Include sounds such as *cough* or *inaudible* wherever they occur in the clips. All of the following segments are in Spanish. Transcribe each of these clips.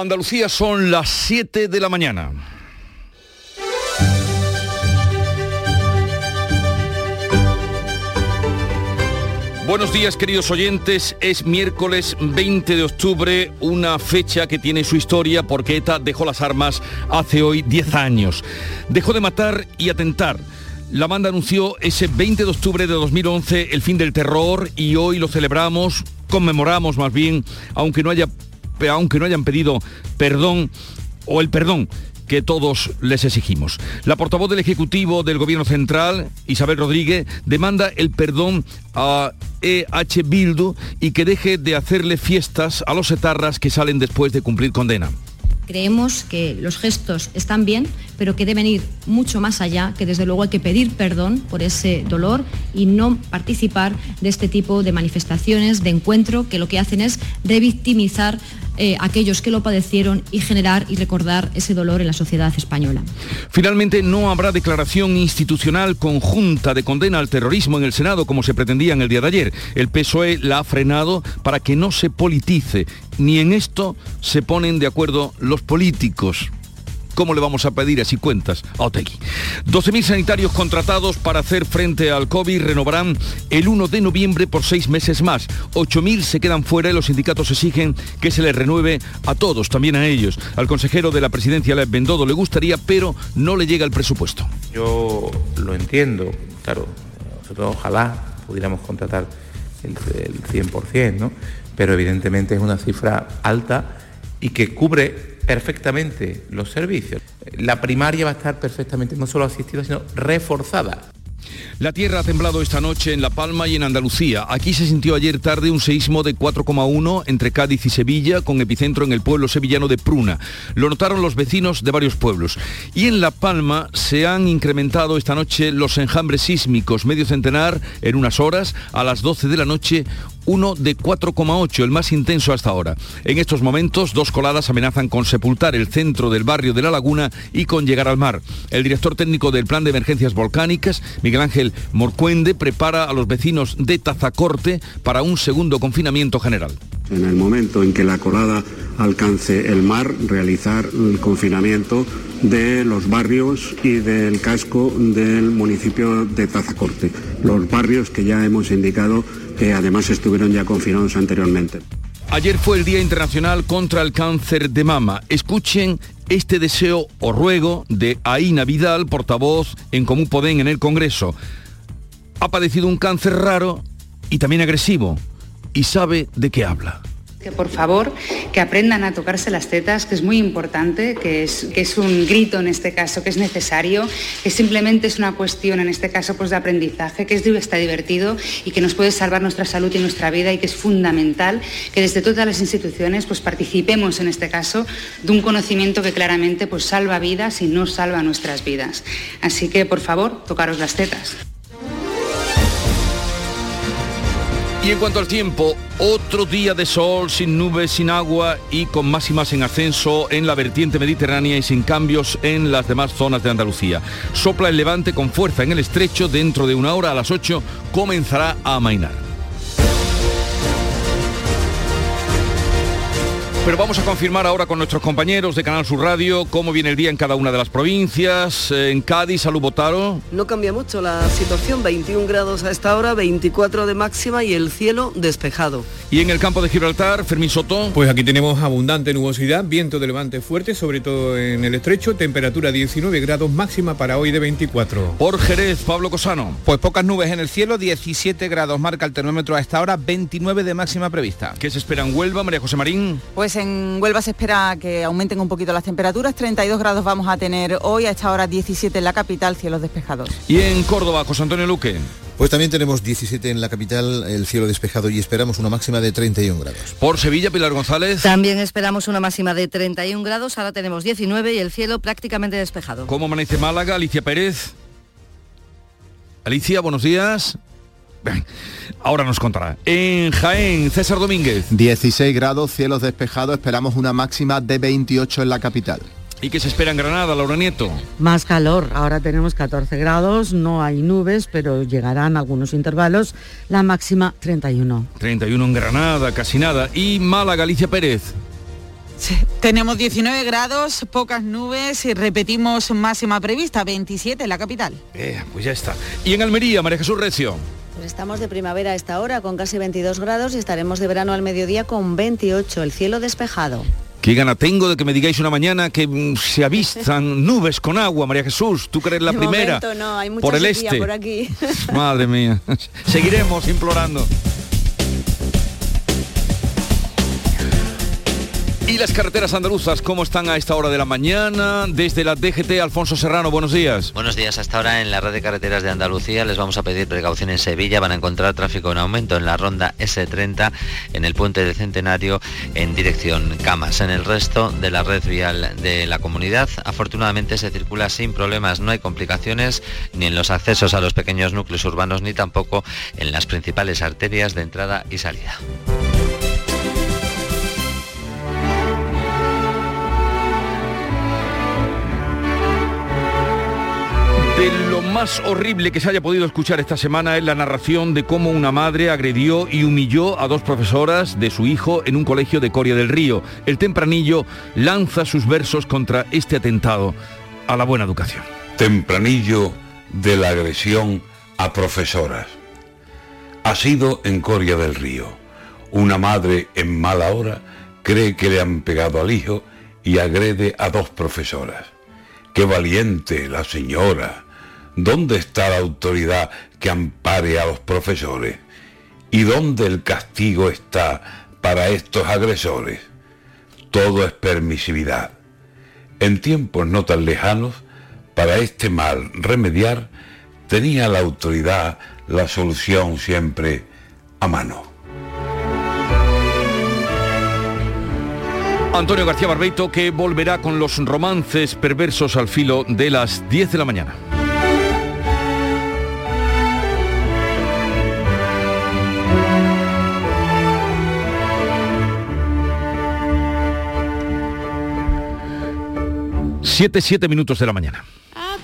Andalucía son las 7 de la mañana. Buenos días queridos oyentes, es miércoles 20 de octubre, una fecha que tiene su historia porque ETA dejó las armas hace hoy 10 años. Dejó de matar y atentar. La banda anunció ese 20 de octubre de 2011 el fin del terror y hoy lo celebramos, conmemoramos más bien, aunque no, haya, aunque no hayan pedido perdón o el perdón que todos les exigimos. La portavoz del Ejecutivo del Gobierno Central, Isabel Rodríguez, demanda el perdón a EH Bildu y que deje de hacerle fiestas a los etarras que salen después de cumplir condena. Creemos que los gestos están bien, pero que deben ir mucho más allá, que desde luego hay que pedir perdón por ese dolor y no participar de este tipo de manifestaciones, de encuentro, que lo que hacen es revictimizar eh, aquellos que lo padecieron y generar y recordar ese dolor en la sociedad española. Finalmente, no habrá declaración institucional conjunta de condena al terrorismo en el Senado como se pretendía en el día de ayer. El PSOE la ha frenado para que no se politice. Ni en esto se ponen de acuerdo los políticos. ¿Cómo le vamos a pedir así cuentas a Otegui? 12.000 sanitarios contratados para hacer frente al COVID renovarán el 1 de noviembre por seis meses más. 8.000 se quedan fuera y los sindicatos exigen que se les renueve a todos, también a ellos. Al consejero de la presidencia, Lev Bendodo, le gustaría, pero no le llega el presupuesto. Yo lo entiendo, claro, nosotros ojalá pudiéramos contratar el, el 100%, ¿no? pero evidentemente es una cifra alta y que cubre perfectamente los servicios. La primaria va a estar perfectamente no solo asistida, sino reforzada. La tierra ha temblado esta noche en La Palma y en Andalucía. Aquí se sintió ayer tarde un seísmo de 4,1 entre Cádiz y Sevilla, con epicentro en el pueblo sevillano de Pruna. Lo notaron los vecinos de varios pueblos. Y en La Palma se han incrementado esta noche los enjambres sísmicos, medio centenar en unas horas, a las 12 de la noche, uno de 4,8, el más intenso hasta ahora. En estos momentos, dos coladas amenazan con sepultar el centro del barrio de La Laguna y con llegar al mar. El director técnico del Plan de Emergencias Volcánicas, Miguel Ángel Morcuende, prepara a los vecinos de Tazacorte para un segundo confinamiento general. En el momento en que la colada alcance el mar, realizar el confinamiento de los barrios y del casco del municipio de Tazacorte. Los barrios que ya hemos indicado que además estuvieron ya confinados anteriormente. Ayer fue el Día Internacional contra el Cáncer de Mama. Escuchen este deseo o ruego de Aina Vidal, portavoz en Común Podén en el Congreso. Ha padecido un cáncer raro y también agresivo y sabe de qué habla que por favor que aprendan a tocarse las tetas, que es muy importante, que es, que es un grito en este caso, que es necesario, que simplemente es una cuestión en este caso pues, de aprendizaje, que es, está divertido y que nos puede salvar nuestra salud y nuestra vida y que es fundamental que desde todas las instituciones pues, participemos en este caso de un conocimiento que claramente pues, salva vidas y no salva nuestras vidas. Así que por favor, tocaros las tetas. Y en cuanto al tiempo, otro día de sol, sin nubes, sin agua y con máximas en ascenso en la vertiente mediterránea y sin cambios en las demás zonas de Andalucía. Sopla el levante con fuerza en el estrecho, dentro de una hora a las 8 comenzará a amainar. Pero vamos a confirmar ahora con nuestros compañeros de Canal Sur Radio cómo viene el día en cada una de las provincias. En Cádiz, Salud Botaro. No cambia mucho la situación, 21 grados a esta hora, 24 de máxima y el cielo despejado. Y en el campo de Gibraltar, Fermín Soto. Pues aquí tenemos abundante nubosidad, viento de levante fuerte, sobre todo en el estrecho, temperatura 19 grados máxima para hoy de 24. Por Jerez, Pablo Cosano. Pues pocas nubes en el cielo, 17 grados marca el termómetro a esta hora, 29 de máxima prevista. ¿Qué se espera en Huelva, María José Marín? Pues pues en Huelva se espera que aumenten un poquito las temperaturas. 32 grados vamos a tener hoy, a esta hora 17 en la capital, cielos despejados. ¿Y en Córdoba, José Antonio Luque? Pues también tenemos 17 en la capital, el cielo despejado y esperamos una máxima de 31 grados. Por Sevilla, Pilar González. También esperamos una máxima de 31 grados, ahora tenemos 19 y el cielo prácticamente despejado. ¿Cómo amanece Málaga, Alicia Pérez? Alicia, buenos días. Ahora nos contará. En Jaén, César Domínguez. 16 grados, cielos despejados, esperamos una máxima de 28 en la capital. ¿Y qué se espera en Granada, Laura Nieto? Más calor, ahora tenemos 14 grados, no hay nubes, pero llegarán algunos intervalos, la máxima 31. 31 en Granada, casi nada. Y Málaga, Galicia Pérez. Tenemos 19 grados, pocas nubes y repetimos máxima prevista, 27 en la capital. Eh, pues ya está. Y en Almería, María Jesús Recio. Estamos de primavera a esta hora con casi 22 grados y estaremos de verano al mediodía con 28, el cielo despejado. Qué gana tengo de que me digáis una mañana que mm, se avistan *laughs* nubes con agua, María Jesús. Tú crees la De primera. momento no, hay mucha por el este. por aquí. Madre mía. *laughs* Seguiremos implorando. ¿Y las carreteras andaluzas cómo están a esta hora de la mañana? Desde la DGT, Alfonso Serrano, buenos días. Buenos días. Hasta ahora en la red de carreteras de Andalucía les vamos a pedir precaución en Sevilla. Van a encontrar tráfico en aumento en la ronda S30, en el puente del Centenario, en dirección Camas. En el resto de la red vial de la comunidad, afortunadamente se circula sin problemas. No hay complicaciones ni en los accesos a los pequeños núcleos urbanos ni tampoco en las principales arterias de entrada y salida. Lo más horrible que se haya podido escuchar esta semana es la narración de cómo una madre agredió y humilló a dos profesoras de su hijo en un colegio de Coria del Río. El tempranillo lanza sus versos contra este atentado a la buena educación. Tempranillo de la agresión a profesoras. Ha sido en Coria del Río. Una madre en mala hora cree que le han pegado al hijo y agrede a dos profesoras. Qué valiente la señora. ¿Dónde está la autoridad que ampare a los profesores? ¿Y dónde el castigo está para estos agresores? Todo es permisividad. En tiempos no tan lejanos, para este mal remediar, tenía la autoridad la solución siempre a mano. Antonio García Barbeito que volverá con los romances perversos al filo de las 10 de la mañana. Siete, siete minutos de la mañana.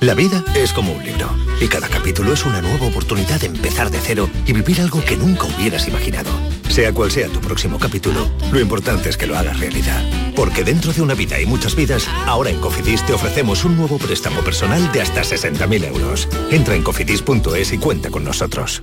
La vida es como un libro y cada capítulo es una nueva oportunidad de empezar de cero y vivir algo que nunca hubieras imaginado. Sea cual sea tu próximo capítulo, lo importante es que lo hagas realidad. Porque dentro de una vida y muchas vidas, ahora en Cofidis te ofrecemos un nuevo préstamo personal de hasta 60.000 euros. Entra en cofidis.es y cuenta con nosotros.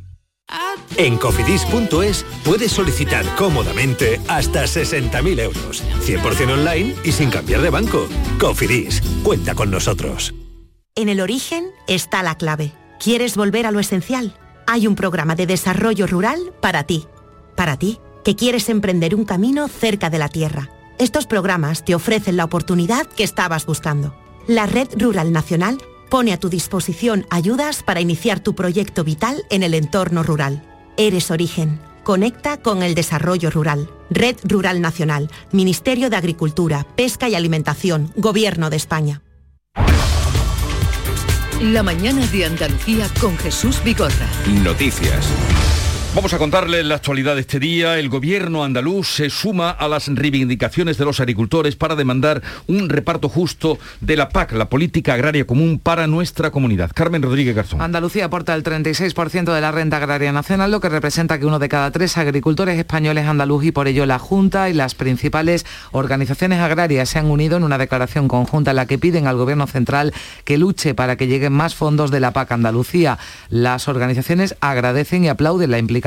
En cofidis.es puedes solicitar cómodamente hasta 60.000 euros, 100% online y sin cambiar de banco. Cofidis, cuenta con nosotros. En el origen está la clave. ¿Quieres volver a lo esencial? Hay un programa de desarrollo rural para ti. Para ti, que quieres emprender un camino cerca de la tierra. Estos programas te ofrecen la oportunidad que estabas buscando. La Red Rural Nacional pone a tu disposición ayudas para iniciar tu proyecto vital en el entorno rural. Eres origen. Conecta con el desarrollo rural. Red Rural Nacional, Ministerio de Agricultura, Pesca y Alimentación, Gobierno de España. La mañana de Andalucía con Jesús Vigorra. Noticias. Vamos a contarles la actualidad de este día. El gobierno andaluz se suma a las reivindicaciones de los agricultores para demandar un reparto justo de la PAC, la política agraria común para nuestra comunidad. Carmen Rodríguez Garzón. Andalucía aporta el 36% de la renta agraria nacional, lo que representa que uno de cada tres agricultores españoles andaluz y por ello la Junta y las principales organizaciones agrarias se han unido en una declaración conjunta en la que piden al Gobierno central que luche para que lleguen más fondos de la PAC Andalucía. Las organizaciones agradecen y aplauden la implicación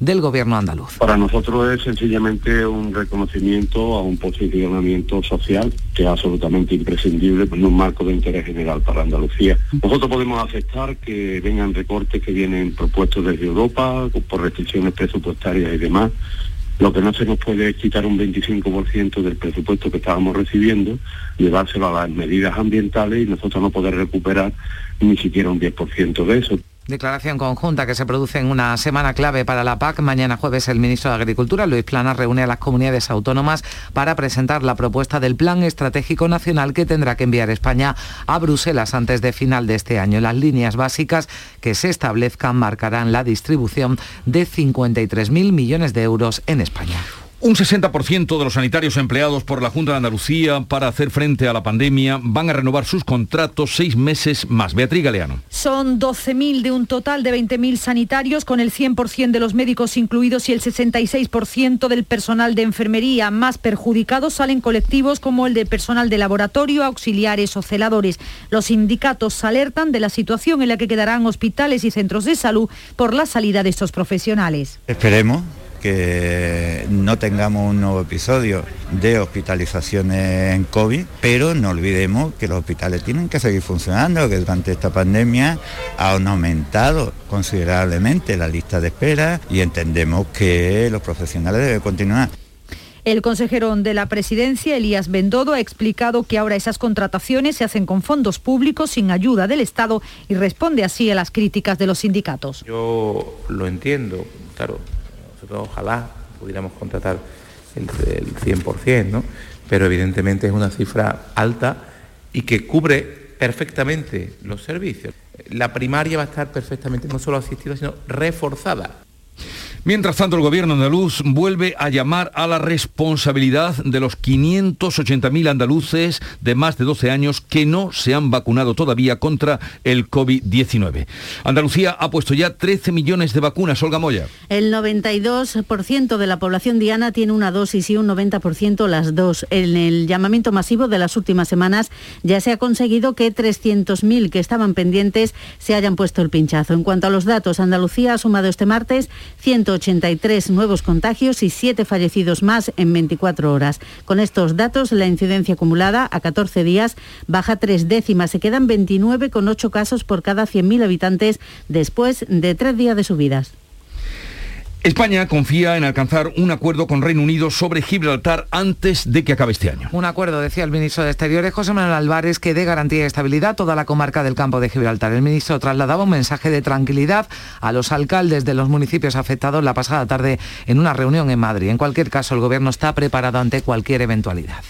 del Gobierno andaluz. Para nosotros es sencillamente un reconocimiento a un posicionamiento social que es absolutamente imprescindible en un marco de interés general para Andalucía. Nosotros podemos aceptar que vengan recortes que vienen propuestos desde Europa por restricciones presupuestarias y demás. Lo que no se nos puede es quitar un 25% del presupuesto que estábamos recibiendo, llevárselo a las medidas ambientales y nosotros no poder recuperar ni siquiera un 10% de eso. Declaración conjunta que se produce en una semana clave para la PAC. Mañana jueves el ministro de Agricultura, Luis Plana, reúne a las comunidades autónomas para presentar la propuesta del Plan Estratégico Nacional que tendrá que enviar España a Bruselas antes de final de este año. Las líneas básicas que se establezcan marcarán la distribución de 53.000 millones de euros en España. Un 60% de los sanitarios empleados por la Junta de Andalucía para hacer frente a la pandemia van a renovar sus contratos seis meses más. Beatriz Galeano. Son 12.000 de un total de 20.000 sanitarios, con el 100% de los médicos incluidos y el 66% del personal de enfermería. Más perjudicados salen colectivos como el de personal de laboratorio, auxiliares o celadores. Los sindicatos alertan de la situación en la que quedarán hospitales y centros de salud por la salida de estos profesionales. Esperemos que no tengamos un nuevo episodio de hospitalizaciones en COVID, pero no olvidemos que los hospitales tienen que seguir funcionando, que durante esta pandemia han aumentado considerablemente la lista de espera y entendemos que los profesionales deben continuar. El consejero de la presidencia, Elías Bendodo, ha explicado que ahora esas contrataciones se hacen con fondos públicos sin ayuda del Estado y responde así a las críticas de los sindicatos. Yo lo entiendo, claro, ojalá pudiéramos contratar el, 100%, ¿no? pero evidentemente es una cifra alta y que cubre perfectamente los servicios. La primaria va a estar perfectamente no solo asistida, sino reforzada. Mientras tanto, el gobierno andaluz vuelve a llamar a la responsabilidad de los 580.000 andaluces de más de 12 años que no se han vacunado todavía contra el COVID-19. Andalucía ha puesto ya 13 millones de vacunas. Olga Moya. El 92% de la población diana tiene una dosis y un 90% las dos. En el llamamiento masivo de las últimas semanas ya se ha conseguido que 300.000 que estaban pendientes se hayan puesto el pinchazo. En cuanto a los datos, Andalucía ha sumado este martes 100 183 nuevos contagios y 7 fallecidos más en 24 horas. Con estos datos, la incidencia acumulada a 14 días baja tres décimas. Se quedan 29 con 8 casos por cada 100.000 habitantes después de tres días de subidas. España confía en alcanzar un acuerdo con Reino Unido sobre Gibraltar antes de que acabe este año. Un acuerdo, decía el ministro de Exteriores, José Manuel Álvarez, que dé garantía y estabilidad a toda la comarca del campo de Gibraltar. El ministro trasladaba un mensaje de tranquilidad a los alcaldes de los municipios afectados la pasada tarde en una reunión en Madrid. En cualquier caso, el Gobierno está preparado ante cualquier eventualidad.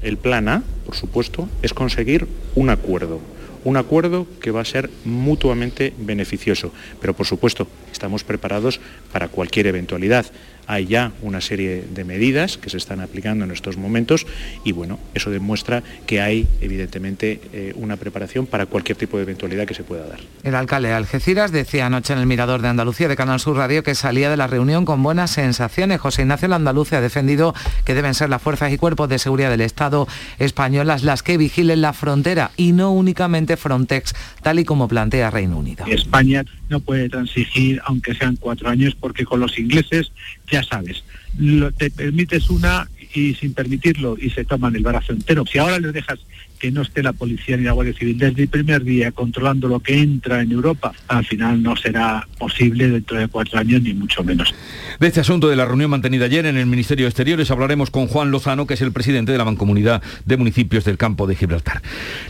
El plan A, por supuesto, es conseguir un acuerdo un acuerdo que va a ser mutuamente beneficioso. Pero por supuesto, estamos preparados para cualquier eventualidad. Hay ya una serie de medidas que se están aplicando en estos momentos y bueno, eso demuestra que hay evidentemente eh, una preparación para cualquier tipo de eventualidad que se pueda dar. El alcalde de Algeciras decía anoche en el Mirador de Andalucía de Canal Sur Radio que salía de la reunión con buenas sensaciones. José Ignacio Landaluce ha defendido que deben ser las fuerzas y cuerpos de seguridad del Estado españolas las que vigilen la frontera y no únicamente Frontex, tal y como plantea Reino Unido. España no puede transigir, aunque sean cuatro años, porque con los ingleses, ya sabes, te permites una y sin permitirlo y se toman el brazo entero. Si ahora les dejas que no esté la policía ni la Guardia Civil desde el primer día controlando lo que entra en Europa, al final no será posible dentro de cuatro años ni mucho menos. De este asunto de la reunión mantenida ayer en el Ministerio de Exteriores hablaremos con Juan Lozano, que es el presidente de la Mancomunidad de Municipios del Campo de Gibraltar.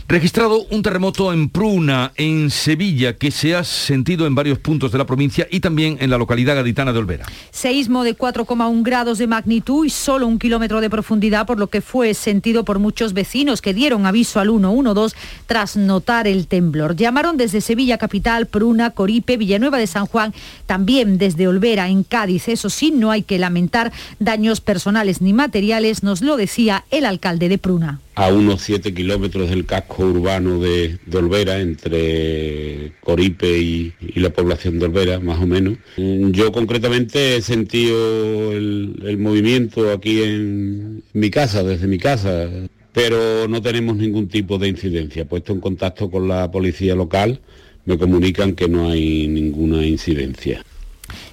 Registrado un terremoto en Pruna, en Sevilla, que se ha sentido en varios puntos de la provincia y también en la localidad gaditana de Olvera. Seísmo de 4,1 grados de magnitud y solo un kilómetro de profundidad, por lo que fue sentido por muchos vecinos que dieron aviso al 112 tras notar el temblor. Llamaron desde Sevilla Capital, Pruna, Coripe, Villanueva de San Juan, también desde Olvera, en Cádiz. Eso sí, no hay que lamentar daños personales ni materiales, nos lo decía el alcalde de Pruna a unos 7 kilómetros del casco urbano de, Olvera, entre Coripe y, la población de Olvera, más o menos. Yo concretamente he sentido el movimiento aquí en mi casa, desde mi casa pero no tenemos ningún tipo de incidencia. Puesto en contacto con la policía local, me comunican que no hay ninguna incidencia.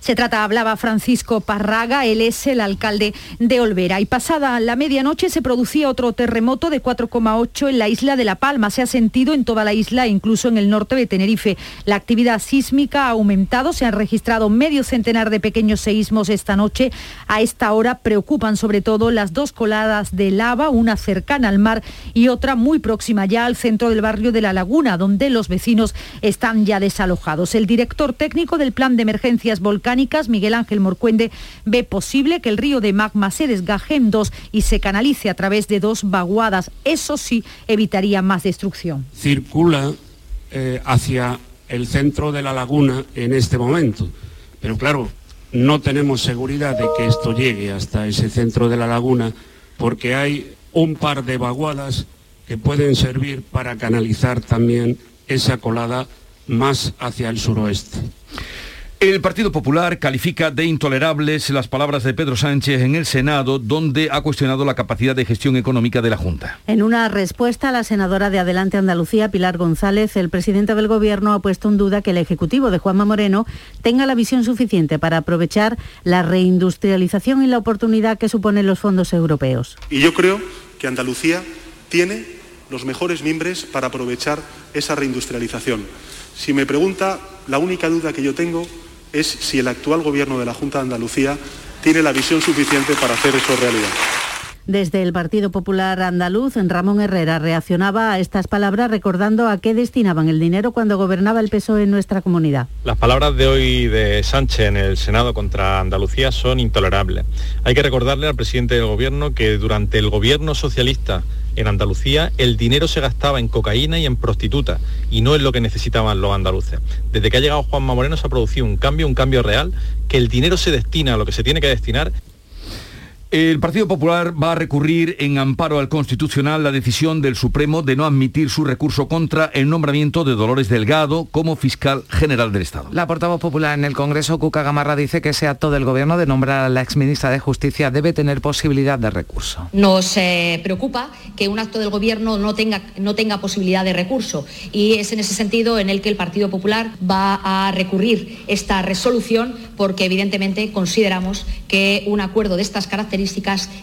Se trata, hablaba Francisco Parraga, él es el alcalde de Olvera. Y pasada la medianoche se producía otro terremoto de 4,8 en la isla de La Palma. Se ha sentido en toda la isla, incluso en el norte de Tenerife. La actividad sísmica ha aumentado, se han registrado medio centenar de pequeños seísmos esta noche. A esta hora preocupan sobre todo las dos coladas de lava, una cercana al mar y otra muy próxima ya al centro del barrio de La Laguna, donde los vecinos están ya desalojados. El director técnico del Plan de Emergencias Miguel Ángel Morcuende, ve posible que el río de magma se desgaje en dos y se canalice a través de dos vaguadas. Eso sí evitaría más destrucción. Circula eh, hacia el centro de la laguna en este momento, pero claro, no tenemos seguridad de que esto llegue hasta ese centro de la laguna porque hay un par de vaguadas que pueden servir para canalizar también esa colada más hacia el suroeste. El Partido Popular califica de intolerables las palabras de Pedro Sánchez en el Senado, donde ha cuestionado la capacidad de gestión económica de la Junta. En una respuesta a la senadora de Adelante Andalucía, Pilar González, el presidente del Gobierno ha puesto en duda que el Ejecutivo de Juanma Moreno tenga la visión suficiente para aprovechar la reindustrialización y la oportunidad que suponen los fondos europeos. Y yo creo que Andalucía tiene los mejores mimbres para aprovechar esa reindustrialización. Si me pregunta, la única duda que yo tengo es si el actual gobierno de la Junta de Andalucía tiene la visión suficiente para hacer eso realidad. Desde el Partido Popular Andaluz, Ramón Herrera reaccionaba a estas palabras recordando a qué destinaban el dinero cuando gobernaba el PSOE en nuestra comunidad. Las palabras de hoy de Sánchez en el Senado contra Andalucía son intolerables. Hay que recordarle al presidente del Gobierno que durante el gobierno socialista en Andalucía el dinero se gastaba en cocaína y en prostitutas y no es lo que necesitaban los andaluces. Desde que ha llegado Juanma Moreno se ha producido un cambio, un cambio real, que el dinero se destina a lo que se tiene que destinar el Partido Popular va a recurrir en amparo al Constitucional la decisión del Supremo de no admitir su recurso contra el nombramiento de Dolores Delgado como fiscal general del Estado. La portavoz popular en el Congreso, Cuca Gamarra, dice que ese acto del Gobierno de nombrar a la exministra de Justicia debe tener posibilidad de recurso. Nos eh, preocupa que un acto del Gobierno no tenga, no tenga posibilidad de recurso y es en ese sentido en el que el Partido Popular va a recurrir esta resolución porque evidentemente consideramos que un acuerdo de estas características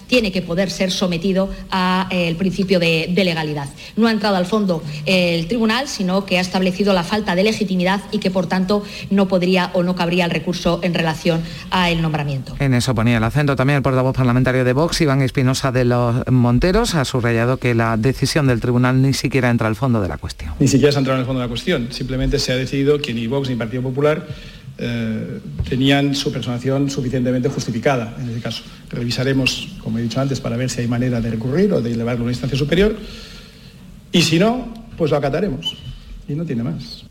tiene que poder ser sometido al eh, principio de, legalidad. No ha entrado al fondo el tribunal, sino que ha establecido la falta de legitimidad y que por tanto no podría o no cabría el recurso en relación al nombramiento. En eso ponía el acento también el portavoz parlamentario de Vox, Iván Espinosa de los Monteros, ha subrayado que la decisión del tribunal ni siquiera entra al fondo de la cuestión. Ni siquiera se ha entrado en el fondo de la cuestión, simplemente se ha decidido que ni Vox ni Partido Popular eh, tenían su personación suficientemente justificada en ese caso. Revisaremos, como he dicho antes, para ver si hay manera de recurrir o de elevarlo a una instancia superior. Y si no, pues lo acataremos. Y no tiene más.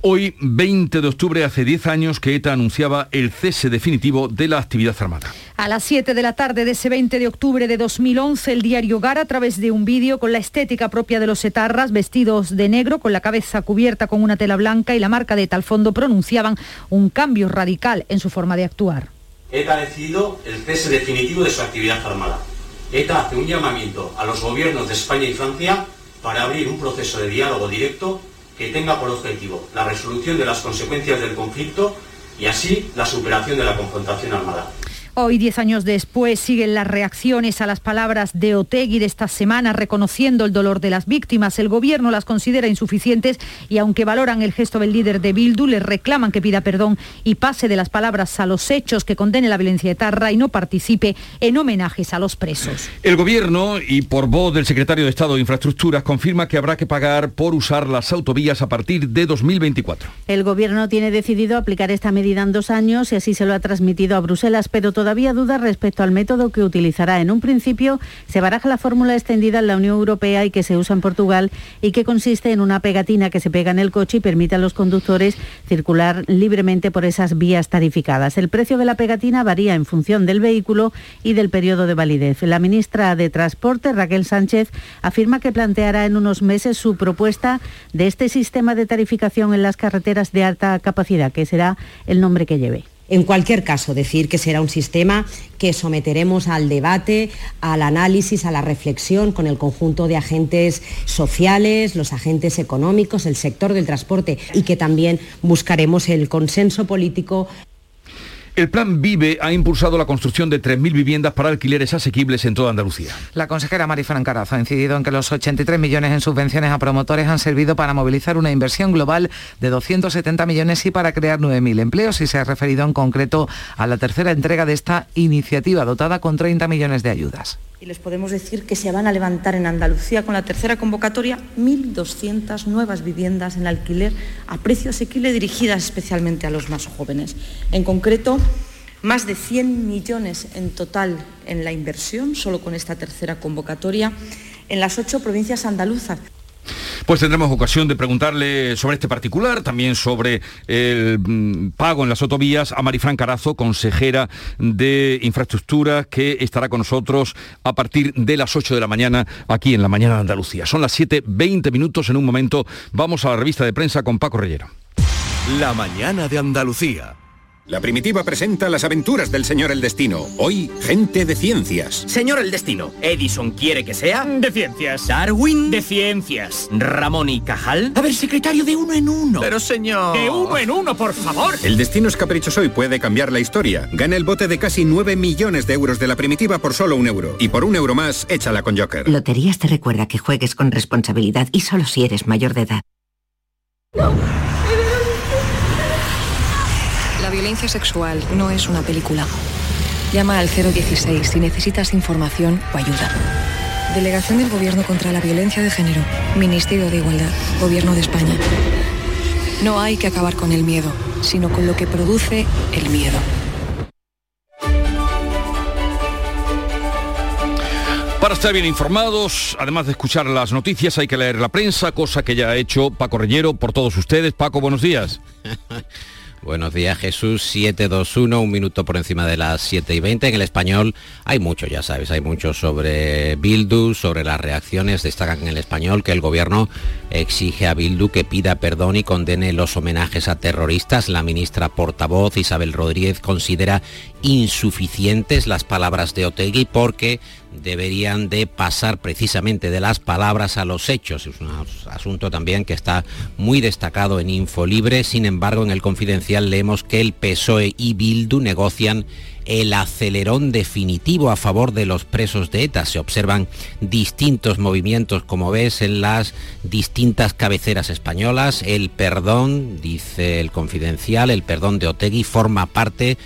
Hoy, 20 de octubre, hace 10 años que ETA anunciaba el cese definitivo de la actividad armada. A las 7 de la tarde de ese 20 de octubre de 2011, el diario Gara, a través de un vídeo con la estética propia de los etarras, vestidos de negro, con la cabeza cubierta con una tela blanca y la marca de tal fondo, pronunciaban un cambio radical en su forma de actuar. ETA ha decidido el cese definitivo de su actividad armada. ETA hace un llamamiento a los gobiernos de España y Francia para abrir un proceso de diálogo directo que tenga por objetivo la resolución de las consecuencias del conflicto y así la superación de la confrontación armada. Hoy, diez años después, siguen las reacciones a las palabras de Otegui de esta semana, reconociendo el dolor de las víctimas. El gobierno las considera insuficientes y aunque valoran el gesto del líder de Bildu, les reclaman que pida perdón y pase de las palabras a los hechos, que condene la violencia de Tarra y no participe en homenajes a los presos. El gobierno, y por voz del secretario de Estado de Infraestructuras, confirma que habrá que pagar por usar las autovías a partir de 2024. El gobierno tiene decidido aplicar esta medida en dos años y así se lo ha transmitido a Bruselas, pero todavía todavía dudas respecto al método que utilizará. En un principio se baraja la fórmula extendida en la Unión Europea y que se usa en Portugal y que consiste en una pegatina que se pega en el coche y permite a los conductores circular libremente por esas vías tarificadas. El precio de la pegatina varía en función del vehículo y del periodo de validez. La ministra de Transporte, Raquel Sánchez, afirma que planteará en unos meses su propuesta de este sistema de tarificación en las carreteras de alta capacidad, que será el nombre que lleve. En cualquier caso, decir que será un sistema que someteremos al debate, al análisis, a la reflexión con el conjunto de agentes sociales, los agentes económicos, el sector del transporte y que también buscaremos el consenso político El plan Vive ha impulsado la construcción de 3.000 viviendas para alquileres asequibles en toda Andalucía. La consejera Marifran Carazo ha incidido en que los 83 millones en subvenciones a promotores han servido para movilizar una inversión global de 270 millones y para crear 9.000 empleos y se ha referido en concreto a la tercera entrega de esta iniciativa dotada con 30 millones de ayudas. Y les podemos decir que se van a levantar en Andalucía con la tercera convocatoria 1.200 nuevas viviendas en alquiler a precio asequible dirigidas especialmente a los más jóvenes. En concreto, más de 100 millones en total en la inversión, solo con esta tercera convocatoria, en las ocho provincias andaluzas. Pues tendremos ocasión de preguntarle sobre este particular, también sobre el mm, pago en las autovías a Marifran Carazo, consejera de Infraestructura, que estará con nosotros a partir de las 8 de la mañana aquí en la Mañana de Andalucía. Son las 7.20 minutos en un momento. Vamos a la revista de prensa con Paco Reyero. La Mañana de Andalucía. La primitiva presenta las aventuras del señor El Destino. Hoy, gente de ciencias. Señor El Destino, ¿Edison quiere que sea? De ciencias. ¿Darwin? De ciencias. ¿Ramón y Cajal? A ver, secretario, de uno en uno. Pero señor... De uno en uno, por favor. El Destino es caprichoso y puede cambiar la historia. Gana el bote de casi 9 millones de euros de la primitiva por solo un euro. Y por un euro más, échala con Joker. Loterías te recuerda que juegues con responsabilidad y solo si eres mayor de edad. Violencia sexual no es una película. Llama al 016 si necesitas información o ayuda. Delegación del Gobierno contra la Violencia de Género. Ministerio de Igualdad. Gobierno de España. No hay que acabar con el miedo, sino con lo que produce el miedo. Para estar bien informados, además de escuchar las noticias, hay que leer la prensa, cosa que ya ha hecho Paco Reñero por todos ustedes. Paco, buenos días. *laughs* Buenos días Jesús, 721, un minuto por encima de las 7 y 20. En el español hay mucho, ya sabes, hay mucho sobre Bildu, sobre las reacciones. Destacan en el español que el gobierno exige a Bildu que pida perdón y condene los homenajes a terroristas. La ministra portavoz Isabel Rodríguez considera insuficientes las palabras de Otegui porque deberían de pasar precisamente de las palabras a los hechos. Es un asunto también que está muy destacado en Infolibre. Sin embargo, en el confidencial leemos que el PSOE y Bildu negocian el acelerón definitivo a favor de los presos de ETA. Se observan distintos movimientos, como ves, en las distintas cabeceras españolas. El perdón, dice el confidencial, el perdón de Otegui forma parte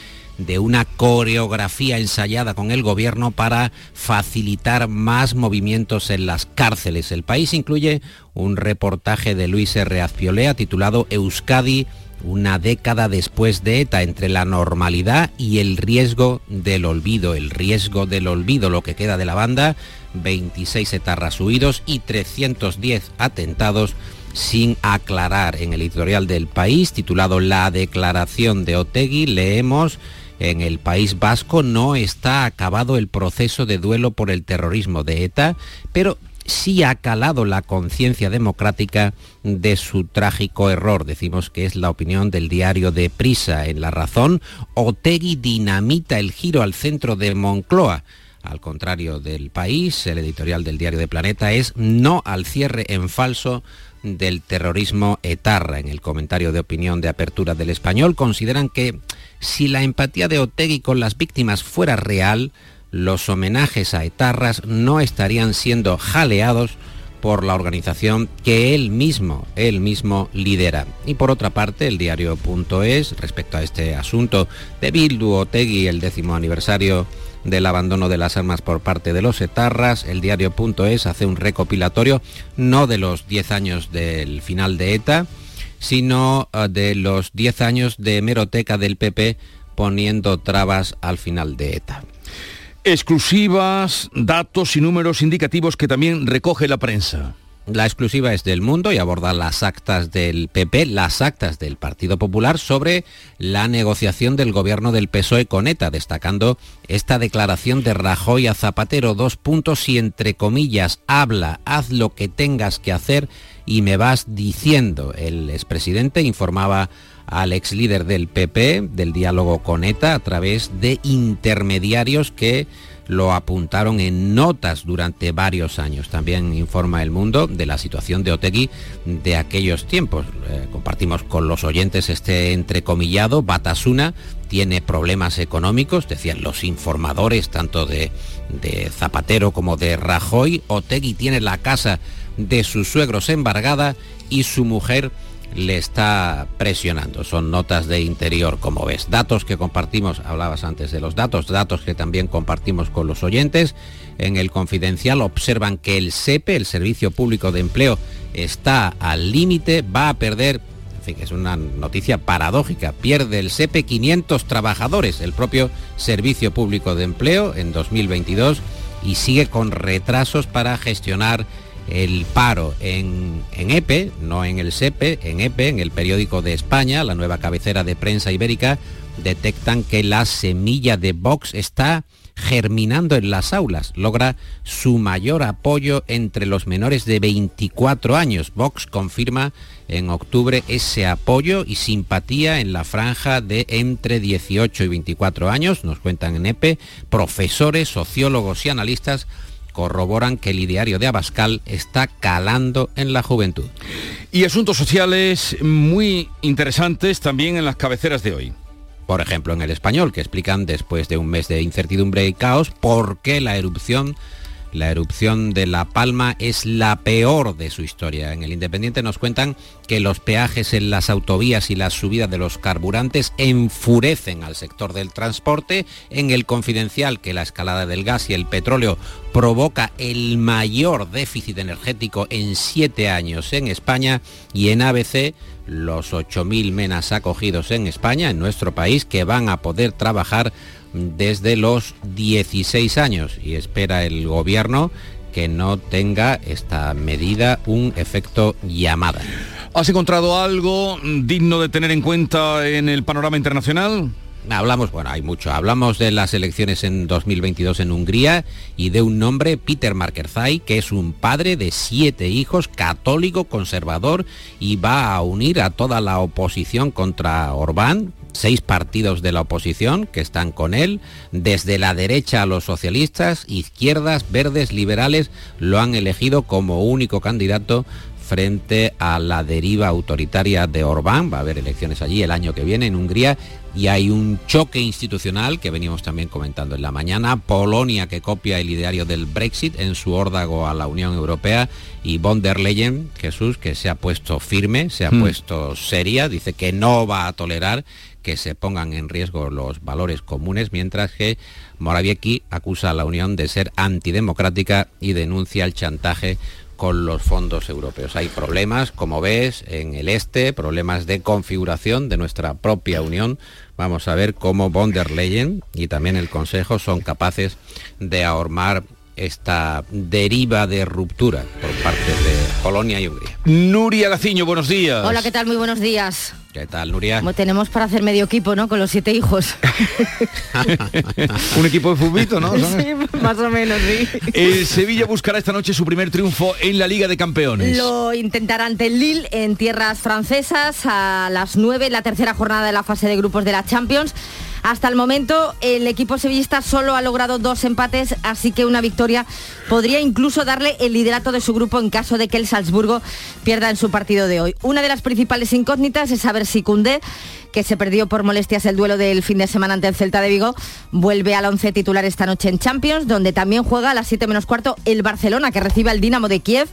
de una coreografía ensayada con el gobierno para facilitar más movimientos en las cárceles. El país incluye un reportaje de Luis R. Azpiolea titulado Euskadi, una década después de ETA, entre la normalidad y el riesgo del olvido. El riesgo del olvido, lo que queda de la banda, 26 etarras huidos y 310 atentados sin aclarar. En el editorial del país, titulado La declaración de Otegui, leemos en el País Vasco no está acabado el proceso de duelo por el terrorismo de ETA, pero sí ha calado la conciencia democrática de su trágico error. Decimos que es la opinión del diario de Prisa. En La Razón, Otegui dinamita el giro al centro de Moncloa. Al contrario del país, el editorial del diario de Planeta es no al cierre en falso del terrorismo etarra. En el comentario de opinión de apertura del español consideran que si la empatía de Otegui con las víctimas fuera real, los homenajes a etarras no estarían siendo jaleados por la organización que él mismo, él mismo lidera. Y por otra parte, el diario.es, respecto a este asunto de Bildu Otegui, el décimo aniversario del abandono de las armas por parte de los etarras. El diario.es hace un recopilatorio no de los 10 años del final de ETA, sino eh, de los 10 años de hemeroteca del PP poniendo trabas al final de ETA. Exclusivas, datos y números indicativos que también recoge la prensa. La exclusiva es del mundo y aborda las actas del PP, las actas del Partido Popular sobre la negociación del gobierno del PSOE con ETA, destacando esta declaración de Rajoy a Zapatero, dos puntos y entre comillas, habla, haz lo que tengas que hacer y me vas diciendo. El expresidente informaba al ex líder del PP del diálogo con ETA a través de intermediarios que lo apuntaron en notas durante varios años. También informa El Mundo de la situación de Otegui de aquellos tiempos. Eh, compartimos con los oyentes este entrecomillado. Batasuna tiene problemas económicos, decían los informadores tanto de, de Zapatero como de Rajoy. Otegui tiene la casa de sus suegros embargada y su mujer le está presionando. Son notas de interior, como ves. Datos que compartimos, hablabas antes de los datos, datos que también compartimos con los oyentes. En el confidencial observan que el SEPE, el Servicio Público de Empleo, está al límite, va a perder, en fin, es una noticia paradójica, pierde el SEPE 500 trabajadores, el propio Servicio Público de Empleo en 2022 y sigue con retrasos para gestionar el paro en, EPE, no en el SEPE, en EPE, en el periódico de España, la nueva cabecera de prensa ibérica, detectan que la semilla de Vox está germinando en las aulas, logra su mayor apoyo entre los menores de 24 años. Vox confirma en octubre ese apoyo y simpatía en la franja de entre 18 y 24 años, nos cuentan en EPE, profesores, sociólogos y analistas corroboran que el ideario de Abascal está calando en la juventud. Y asuntos sociales muy interesantes también en las cabeceras de hoy. Por ejemplo, en el español, que explican después de un mes de incertidumbre y caos por qué la erupción la erupción de La Palma es la peor de su historia. En el Independiente nos cuentan que los peajes en las autovías y la subida de los carburantes enfurecen al sector del transporte. En el Confidencial que la escalada del gas y el petróleo provoca el mayor déficit energético en siete años en España y en ABC los 8.000 menas acogidos en España, en nuestro país, que van a poder trabajar desde los 16 años y espera el gobierno que no tenga esta medida un efecto llamada. ¿Has encontrado algo digno de tener en cuenta en el panorama internacional? Hablamos, bueno, hay mucho. Hablamos de las elecciones en 2022 en Hungría y de un nombre, Peter Markerzai, que es un padre de siete hijos, católico, conservador, y va a unir a toda la oposición contra Orbán, seis partidos de la oposición que están con él, desde la derecha a los socialistas, izquierdas, verdes, liberales, lo han elegido como único candidato frente a la deriva autoritaria de Orbán. Va a haber elecciones allí el año que viene en Hungría y hay un choque institucional que veníamos también comentando en la mañana. Polonia que copia el ideario del Brexit en su órdago a la Unión Europea y von der Leyen, Jesús, que se ha puesto firme, se ha hmm. puesto seria, dice que no va a tolerar que se pongan en riesgo los valores comunes, mientras que Morawiecki acusa a la Unión de ser antidemocrática y denuncia el chantaje con los fondos europeos. Hay problemas, como ves, en el este, problemas de configuración de nuestra propia Unión. Vamos a ver cómo von der Leyen y también el Consejo son capaces de ahormar esta deriva de ruptura por parte de Polonia y Hungría. Nuria Gaciño, buenos días. Hola, ¿qué tal? Muy buenos días. ¿Qué tal, Nuria? Como tenemos para hacer medio equipo, ¿no? Con los siete hijos. *laughs* Un equipo de futbito, ¿no? *laughs* Sí, más o menos, sí. El Sevilla buscará esta noche su primer triunfo en la Liga de Campeones. Lo intentará ante el Lille en tierras francesas a las 9, la tercera jornada de la fase de grupos de la Champions. Hasta el momento el equipo sevillista solo ha logrado dos empates, así que una victoria podría incluso darle el liderato de su grupo en caso de que el Salzburgo pierda en su partido de hoy. Una de las principales incógnitas es saber si Cundé que se perdió por molestias el duelo del fin de semana ante el Celta de Vigo, vuelve al once titular esta noche en Champions, donde también juega a las 7 menos cuarto el Barcelona, que recibe al Dinamo de Kiev.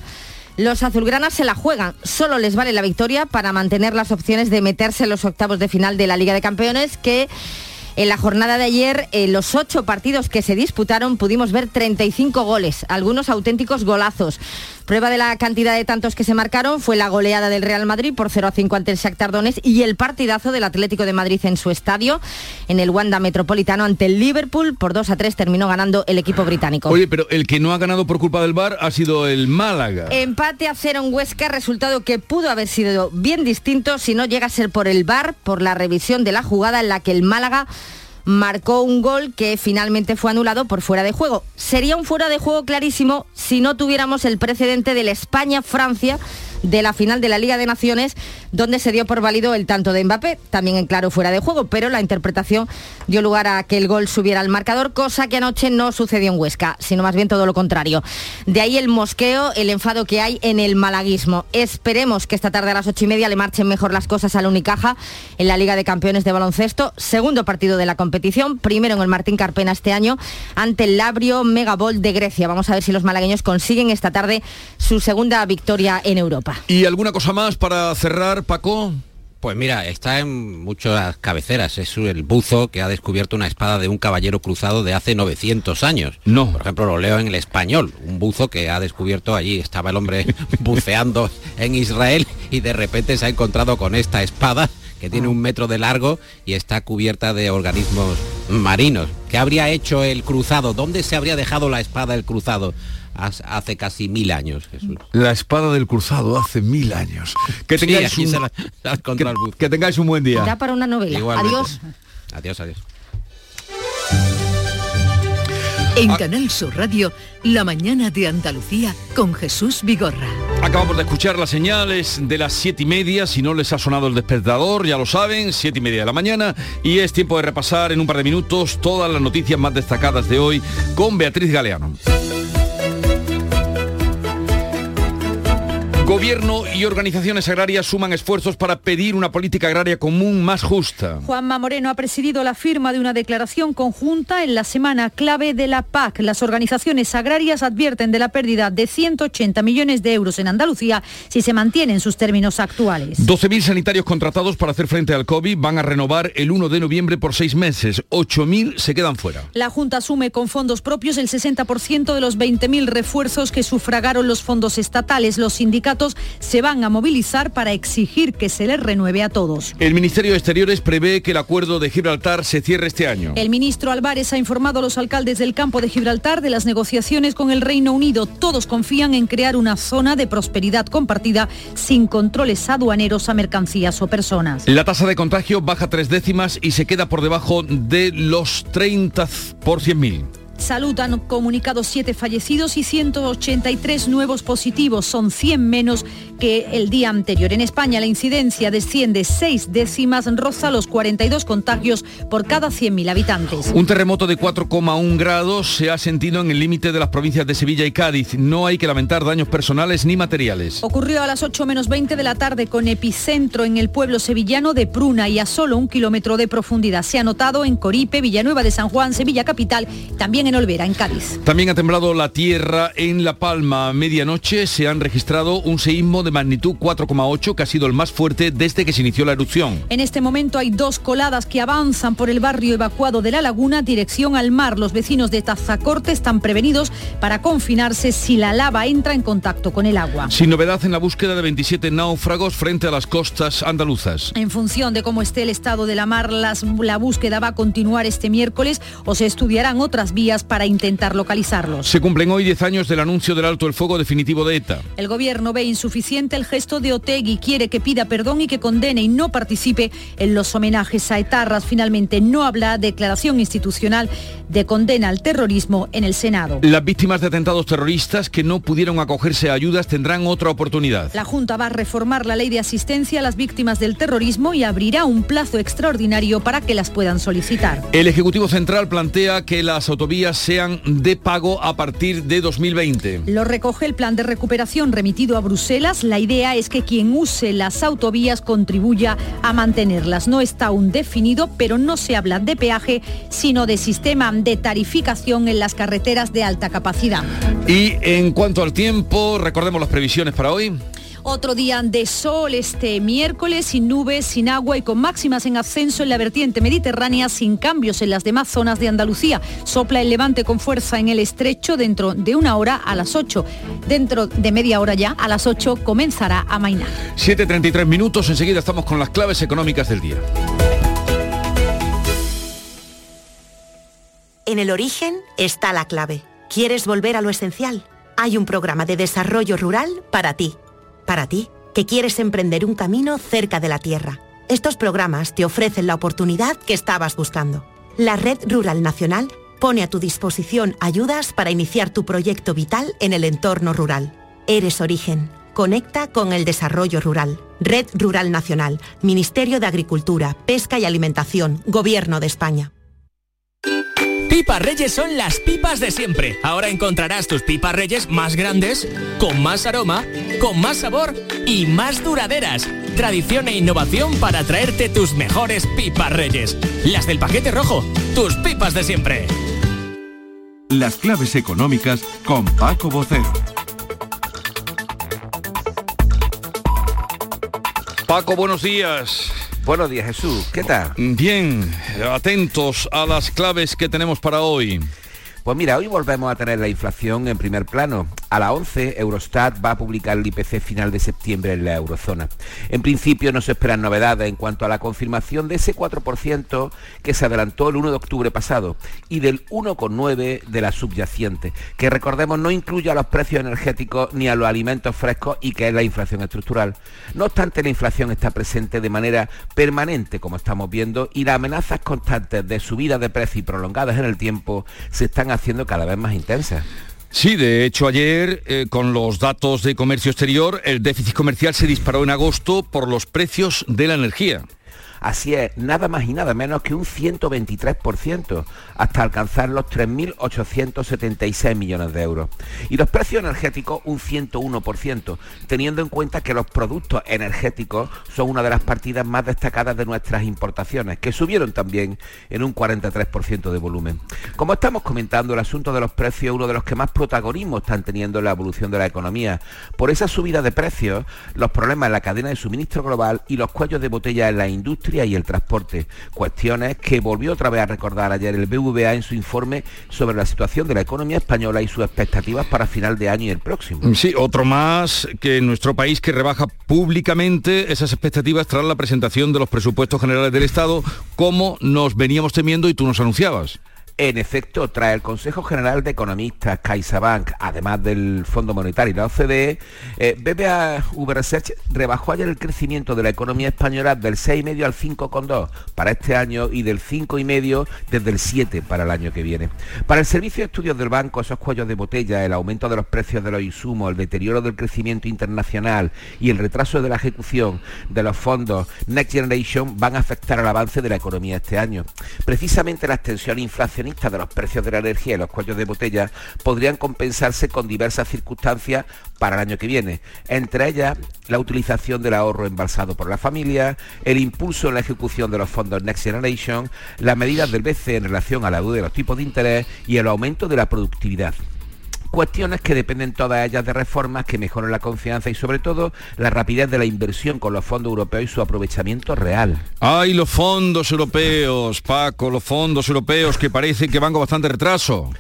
Los azulgranas se la juegan, solo les vale la victoria para mantener las opciones de meterse en los octavos de final de la Liga de Campeones, que en la jornada de ayer, en los ocho partidos que se disputaron, pudimos ver 35 goles, algunos auténticos golazos. Prueba de la cantidad de tantos que se marcaron fue la goleada del Real Madrid por 0 a 5 ante el Shakhtar Donetsk y el partidazo del Atlético de Madrid en su estadio, en el Wanda Metropolitano ante el Liverpool por 2 a 3 terminó ganando el equipo británico. Oye, pero el que no ha ganado por culpa del VAR ha sido el Málaga. Empate a cero en Huesca, resultado que pudo haber sido bien distinto si no llega a ser por el VAR, por la revisión de la jugada en la que el Málaga marcó un gol que finalmente fue anulado por fuera de juego. Sería un fuera de juego clarísimo si no tuviéramos el precedente del España-Francia de la final de la Liga de Naciones, donde se dio por válido el tanto de Mbappé, también en claro fuera de juego, pero la interpretación dio lugar a que el gol subiera al marcador, cosa que anoche no sucedió en Huesca, sino más bien todo lo contrario. De ahí el mosqueo, el enfado que hay en el malaguismo. Esperemos que esta tarde a las ocho y media le marchen mejor las cosas a la Unicaja en la Liga de Campeones de Baloncesto, segundo partido de la competición, primero en el Martín Carpena este año, ante el Labrio Megabol de Grecia. Vamos a ver si los malagueños consiguen esta tarde su segunda victoria en Europa. ¿Y alguna cosa más para cerrar, Paco? Pues mira, está en muchas cabeceras. Es el buzo que ha descubierto una espada de un caballero cruzado de hace 900 años. No. Por ejemplo, lo leo en el español. Un buzo que ha descubierto allí. Estaba el hombre *laughs* buceando en Israel y de repente se ha encontrado con esta espada que tiene un metro de largo y está cubierta de organismos marinos. ¿Qué habría hecho el cruzado? ¿Dónde se habría dejado la espada del cruzado? Hace casi mil años, Jesús. La espada del cruzado hace mil años. Que tengáis, un, se la- la has encontrado el buzo. que tengáis un buen día. Da para una novela. Igualmente. Adiós. Adiós, adiós. En Canal Sur Radio, La mañana de Andalucía con Jesús Vigorra. Acabamos de escuchar las señales de las siete y media. Si no les ha sonado el despertador, ya lo saben, siete y media de la mañana. Y es tiempo de repasar en un par de minutos todas las noticias más destacadas de hoy con Beatriz Galeano. Gobierno y organizaciones agrarias suman esfuerzos para pedir una política agraria común más justa. Juanma Moreno ha presidido la firma de una declaración conjunta en la semana clave de la PAC. Las organizaciones agrarias advierten de la pérdida de 180 millones de euros en Andalucía si se mantienen sus términos actuales. 12.000 sanitarios contratados para hacer frente al COVID van a renovar el 1 de noviembre por seis meses. 8.000 se quedan fuera. La Junta asume con fondos propios el 60% de los 20.000 refuerzos que sufragaron los fondos estatales. Los sindicatos se van a movilizar para exigir que se les renueve a todos. El Ministerio de Exteriores prevé que el acuerdo de Gibraltar se cierre este año. El ministro Álvarez ha informado a los alcaldes del campo de Gibraltar de las negociaciones con el Reino Unido. Todos confían en crear una zona de prosperidad compartida sin controles aduaneros a mercancías o personas. La tasa de contagio baja tres décimas y se queda por debajo de los 30 por 100.000. Salud han comunicado siete fallecidos y 183 nuevos positivos. Son 100 menos que el día anterior. En España la incidencia desciende seis décimas, roza los 42 contagios por cada 100.000 habitantes. Un terremoto de 4,1 grados se ha sentido en el límite de las provincias de Sevilla y Cádiz. No hay que lamentar daños personales ni materiales. Ocurrió a las 8 menos 20 de la tarde con epicentro en el pueblo sevillano de Pruna y a solo un kilómetro de profundidad. Se ha notado en Coripe, Villanueva de San Juan, Sevilla Capital, también en Olvera, en Cádiz. También ha temblado la tierra en La Palma. A medianoche se han registrado un seísmo de magnitud 4,8 que ha sido el más fuerte desde que se inició la erupción. En este momento hay dos coladas que avanzan por el barrio evacuado de la laguna dirección al mar. Los vecinos de Tazacorte están prevenidos para confinarse si la lava entra en contacto con el agua. Sin novedad en la búsqueda de 27 náufragos frente a las costas andaluzas. En función de cómo esté el estado de la mar, las- la búsqueda va a continuar este miércoles o se estudiarán otras vías para intentar localizarlos. Se cumplen hoy 10 años del anuncio del alto el fuego definitivo de ETA. El gobierno ve insuficiente el gesto de Otegui, quiere que pida perdón y que condene y no participe en los homenajes a etarras. Finalmente no habla declaración institucional de condena al terrorismo en el Senado. Las víctimas de atentados terroristas que no pudieron acogerse a ayudas tendrán otra oportunidad. La Junta va a reformar la ley de asistencia a las víctimas del terrorismo y abrirá un plazo extraordinario para que las puedan solicitar. El Ejecutivo Central plantea que las autovías sean de pago a partir de 2020. Lo recoge el plan de recuperación remitido a Bruselas. La idea es que quien use las autovías contribuya a mantenerlas. No está aún definido, pero no se habla de peaje, sino de sistema de tarificación en las carreteras de alta capacidad. Y en cuanto al tiempo, recordemos las previsiones para hoy. Otro día de sol este miércoles, sin nubes, sin agua y con máximas en ascenso en la vertiente mediterránea, sin cambios en las demás zonas de Andalucía. Sopla el levante con fuerza en el estrecho dentro de una hora a las 8. Dentro de media hora ya, a las 8, comenzará a mainar. 7.33 minutos, enseguida estamos con las claves económicas del día. En el origen está la clave. ¿Quieres volver a lo esencial? Hay un programa de desarrollo rural para ti. Para ti, que quieres emprender un camino cerca de la tierra. Estos programas te ofrecen la oportunidad que estabas buscando. La Red Rural Nacional pone a tu disposición ayudas para iniciar tu proyecto vital en el entorno rural. Eres origen. Conecta con el desarrollo rural. Red Rural Nacional, Ministerio de Agricultura, Pesca y Alimentación, Gobierno de España. Pipas Reyes son las pipas de siempre. Ahora encontrarás tus pipas Reyes más grandes, con más aroma, con más sabor y más duraderas. Tradición e innovación para traerte tus mejores pipas Reyes. Las del paquete rojo, tus pipas de siempre. Las claves económicas con Paco Bocero. Paco, buenos días. Buenos días, Jesús. ¿Qué tal? Bien, atentos a las claves que tenemos para hoy. Pues mira, hoy volvemos a tener la inflación en primer plano. A las 11, Eurostat va a publicar el IPC final de septiembre en la eurozona. En principio no se esperan novedades en cuanto a la confirmación de ese 4% que se adelantó el 1 de octubre pasado y del 1,9% de la subyacente, que recordemos no incluye a los precios energéticos ni a los alimentos frescos y que es la inflación estructural. No obstante, la inflación está presente de manera permanente, como estamos viendo, y las amenazas constantes de subida de precios y prolongadas en el tiempo se están haciendo cada vez más intensas. Sí, de hecho ayer eh, con los datos de comercio exterior el déficit comercial se disparó en agosto por los precios de la energía. Así es, nada más y nada menos que un 123%, hasta alcanzar los 3.876 millones de euros. Y los precios energéticos un 101%, teniendo en cuenta que los productos energéticos son una de las partidas más destacadas de nuestras importaciones, que subieron también en un 43% de volumen. Como estamos comentando, el asunto de los precios es uno de los que más protagonismo están teniendo en la evolución de la economía. Por esa subida de precios, los problemas en la cadena de suministro global y los cuellos de botella en la industria y el transporte. Cuestiones que volvió otra vez a recordar ayer el BVA en su informe sobre la situación de la economía española y sus expectativas para final de año y el próximo. Sí, otro más que nuestro país que rebaja públicamente esas expectativas tras la presentación de los presupuestos generales del Estado, como nos veníamos temiendo y tú nos anunciabas. En efecto, tras el Consejo General de Economistas, CaixaBank, además del Fondo Monetario y la OCDE, eh, BBA Research rebajó ayer el crecimiento de la economía española del 6,5 al 5,2 para este año y del 5,5 desde el 7 para el año que viene. Para el Servicio de Estudios del Banco, esos cuellos de botella, el aumento de los precios de los insumos, el deterioro del crecimiento internacional y el retraso de la ejecución de los fondos Next Generation van a afectar al avance de la economía este año. Precisamente la extensión de los precios de la energía y los cuellos de botella podrían compensarse con diversas circunstancias para el año que viene, entre ellas la utilización del ahorro embalsado por la familia, el impulso en la ejecución de los fondos Next Generation, las medidas del BCE en relación a la deuda de los tipos de interés y el aumento de la productividad cuestiones que dependen todas ellas de reformas que mejoren la confianza y sobre todo la rapidez de la inversión con los fondos europeos y su aprovechamiento real. ¡Ay, los fondos europeos, Paco, los fondos europeos que parece que van con bastante retraso!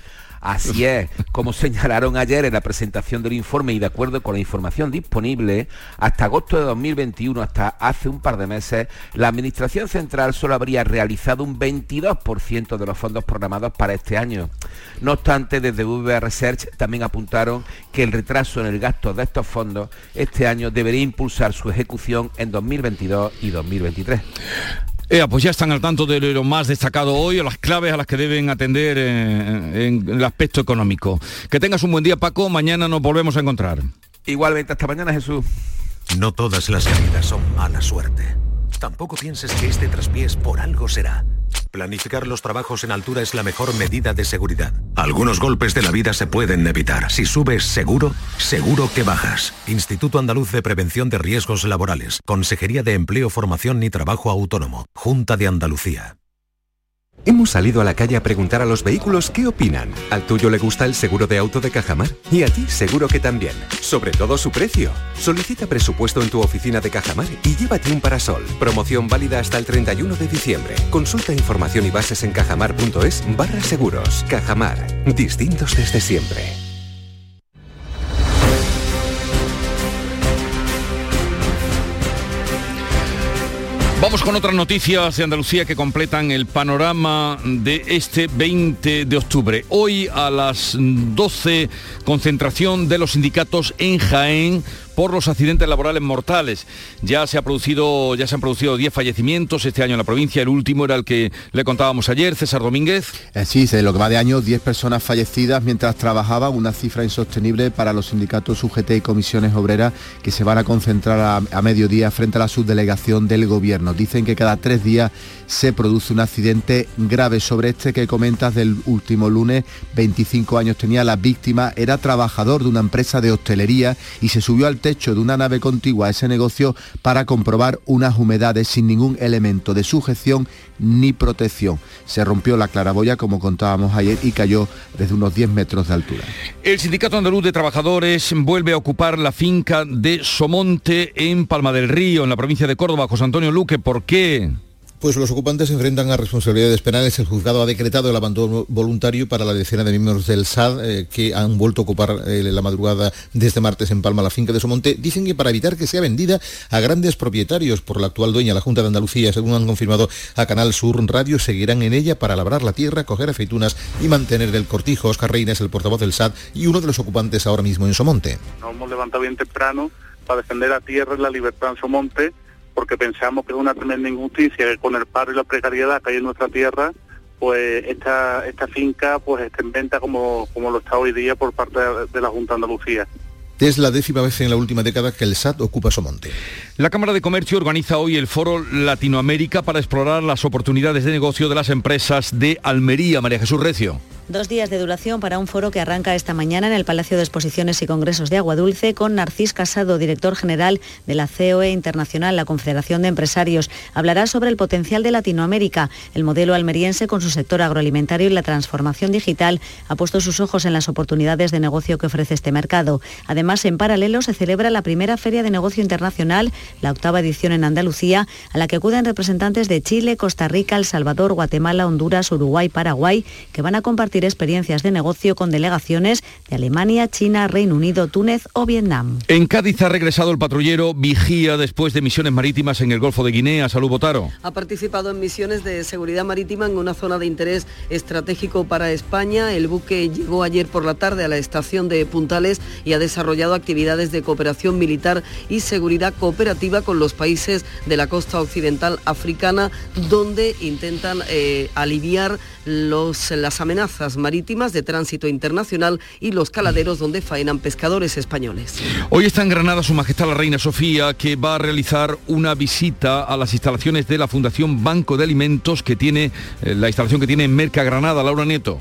Así es, como señalaron ayer en la presentación del informe y de acuerdo con la información disponible, hasta agosto de 2021, hasta hace un par de meses, la Administración Central solo habría realizado un 22% de los fondos programados para este año. No obstante, desde VBA Research también apuntaron que el retraso en el gasto de estos fondos este año debería impulsar su ejecución en 2022 y 2023 pues ya están al tanto de lo más destacado hoy, o las claves a las que deben atender eh, en el aspecto económico. Que tengas un buen día, Paco. Mañana nos volvemos a encontrar. Igualmente, hasta mañana, Jesús. No todas las caídas son mala suerte. Tampoco pienses que este traspiés por algo será. Planificar los trabajos en altura es la mejor medida de seguridad. Algunos golpes de la vida se pueden evitar. Si subes seguro, seguro que bajas. Instituto Andaluz de Prevención de Riesgos Laborales. Consejería de Empleo, Formación y Trabajo Autónomo. Junta de Andalucía. Hemos salido a la calle a preguntar a los vehículos qué opinan. ¿Al tuyo le gusta el seguro de auto de Cajamar? Y a ti seguro que también. Sobre todo su precio. Solicita presupuesto en tu oficina de Cajamar y llévate un parasol. Promoción válida hasta el 31 de diciembre. Consulta información y bases en cajamar.es barra seguros. Cajamar. Distintos desde siempre. Vamos con otras noticias de Andalucía que completan el panorama de este 20 de octubre. Hoy a las 12, concentración de los sindicatos en Jaén por los accidentes laborales mortales. Ya se ha producido, ya se han producido 10 fallecimientos este año en la provincia. El último era el que le contábamos ayer, César Domínguez. Eh, sí, de lo que va de año, 10 personas fallecidas mientras trabajaban, una cifra insostenible para los sindicatos UGT y comisiones obreras que se van a concentrar a, mediodía frente a la subdelegación del gobierno. Dicen que cada tres días se produce un accidente grave sobre este que comentas del último lunes. 25 años tenía la víctima, era trabajador de una empresa de hostelería y se subió al techo de una nave contigua a ese negocio para comprobar unas humedades sin ningún elemento de sujeción ni protección. Se rompió la claraboya, como contábamos ayer, y cayó desde unos 10 metros de altura. El Sindicato Andaluz de Trabajadores vuelve a ocupar la finca de Somonte en Palma del Río, en la provincia de Córdoba. José Antonio Luque, ¿por qué? Pues los ocupantes se enfrentan a responsabilidades penales. El juzgado ha decretado el abandono voluntario para la decena de miembros del SAD eh, que han vuelto a ocupar eh, la madrugada de este martes en Palma la finca de Somonte. Dicen que para evitar que sea vendida a grandes propietarios por la actual dueña, la Junta de Andalucía, según han confirmado a Canal Sur Radio, seguirán en ella para labrar la tierra, coger aceitunas y mantener el cortijo. Oscar Reina es el portavoz del SAD y uno de los ocupantes ahora mismo en Somonte. Nos hemos levantado bien temprano para defender la tierra y la libertad en Somonte porque pensamos que es una tremenda injusticia que con el paro y la precariedad que hay en nuestra tierra, pues esta, esta finca pues esté en venta como, como lo está hoy día por parte de la Junta de Andalucía. Es la décima vez en la última década que el SAT ocupa Somonte. La Cámara de Comercio organiza hoy el Foro Latinoamérica para explorar las oportunidades de negocio de las empresas de Almería. María Jesús Recio. Dos días de duración para un foro que arranca esta mañana en el Palacio de Exposiciones y Congresos de Aguadulce con Narcís Casado, director general de la COE Internacional, la Confederación de Empresarios. Hablará sobre el potencial de Latinoamérica. El modelo almeriense con su sector agroalimentario y la transformación digital ha puesto sus ojos en las oportunidades de negocio que ofrece este mercado. Además, en paralelo se celebra la primera Feria de Negocio Internacional, la octava edición en Andalucía, a la que acuden representantes de Chile, Costa Rica, El Salvador, Guatemala, Honduras, Uruguay, Paraguay, que van a compartir experiencias de negocio con delegaciones de Alemania, China, Reino Unido, Túnez o Vietnam. En Cádiz ha regresado el patrullero Vigía después de misiones marítimas en el Golfo de Guinea. Salud Botaro. Ha participado en misiones de seguridad marítima en una zona de interés estratégico para España. El buque llegó ayer por la tarde a la estación de Puntales y ha desarrollado actividades de cooperación militar y seguridad cooperativa con los países de la costa occidental africana, donde intentan eh, aliviar los, las amenazas marítimas de tránsito internacional y los caladeros donde faenan pescadores españoles. Hoy está en Granada Su Majestad la Reina Sofía, que va a realizar una visita a las instalaciones de la Fundación Banco de Alimentos que tiene, eh, la instalación que tiene en Merca Granada. Laura Nieto.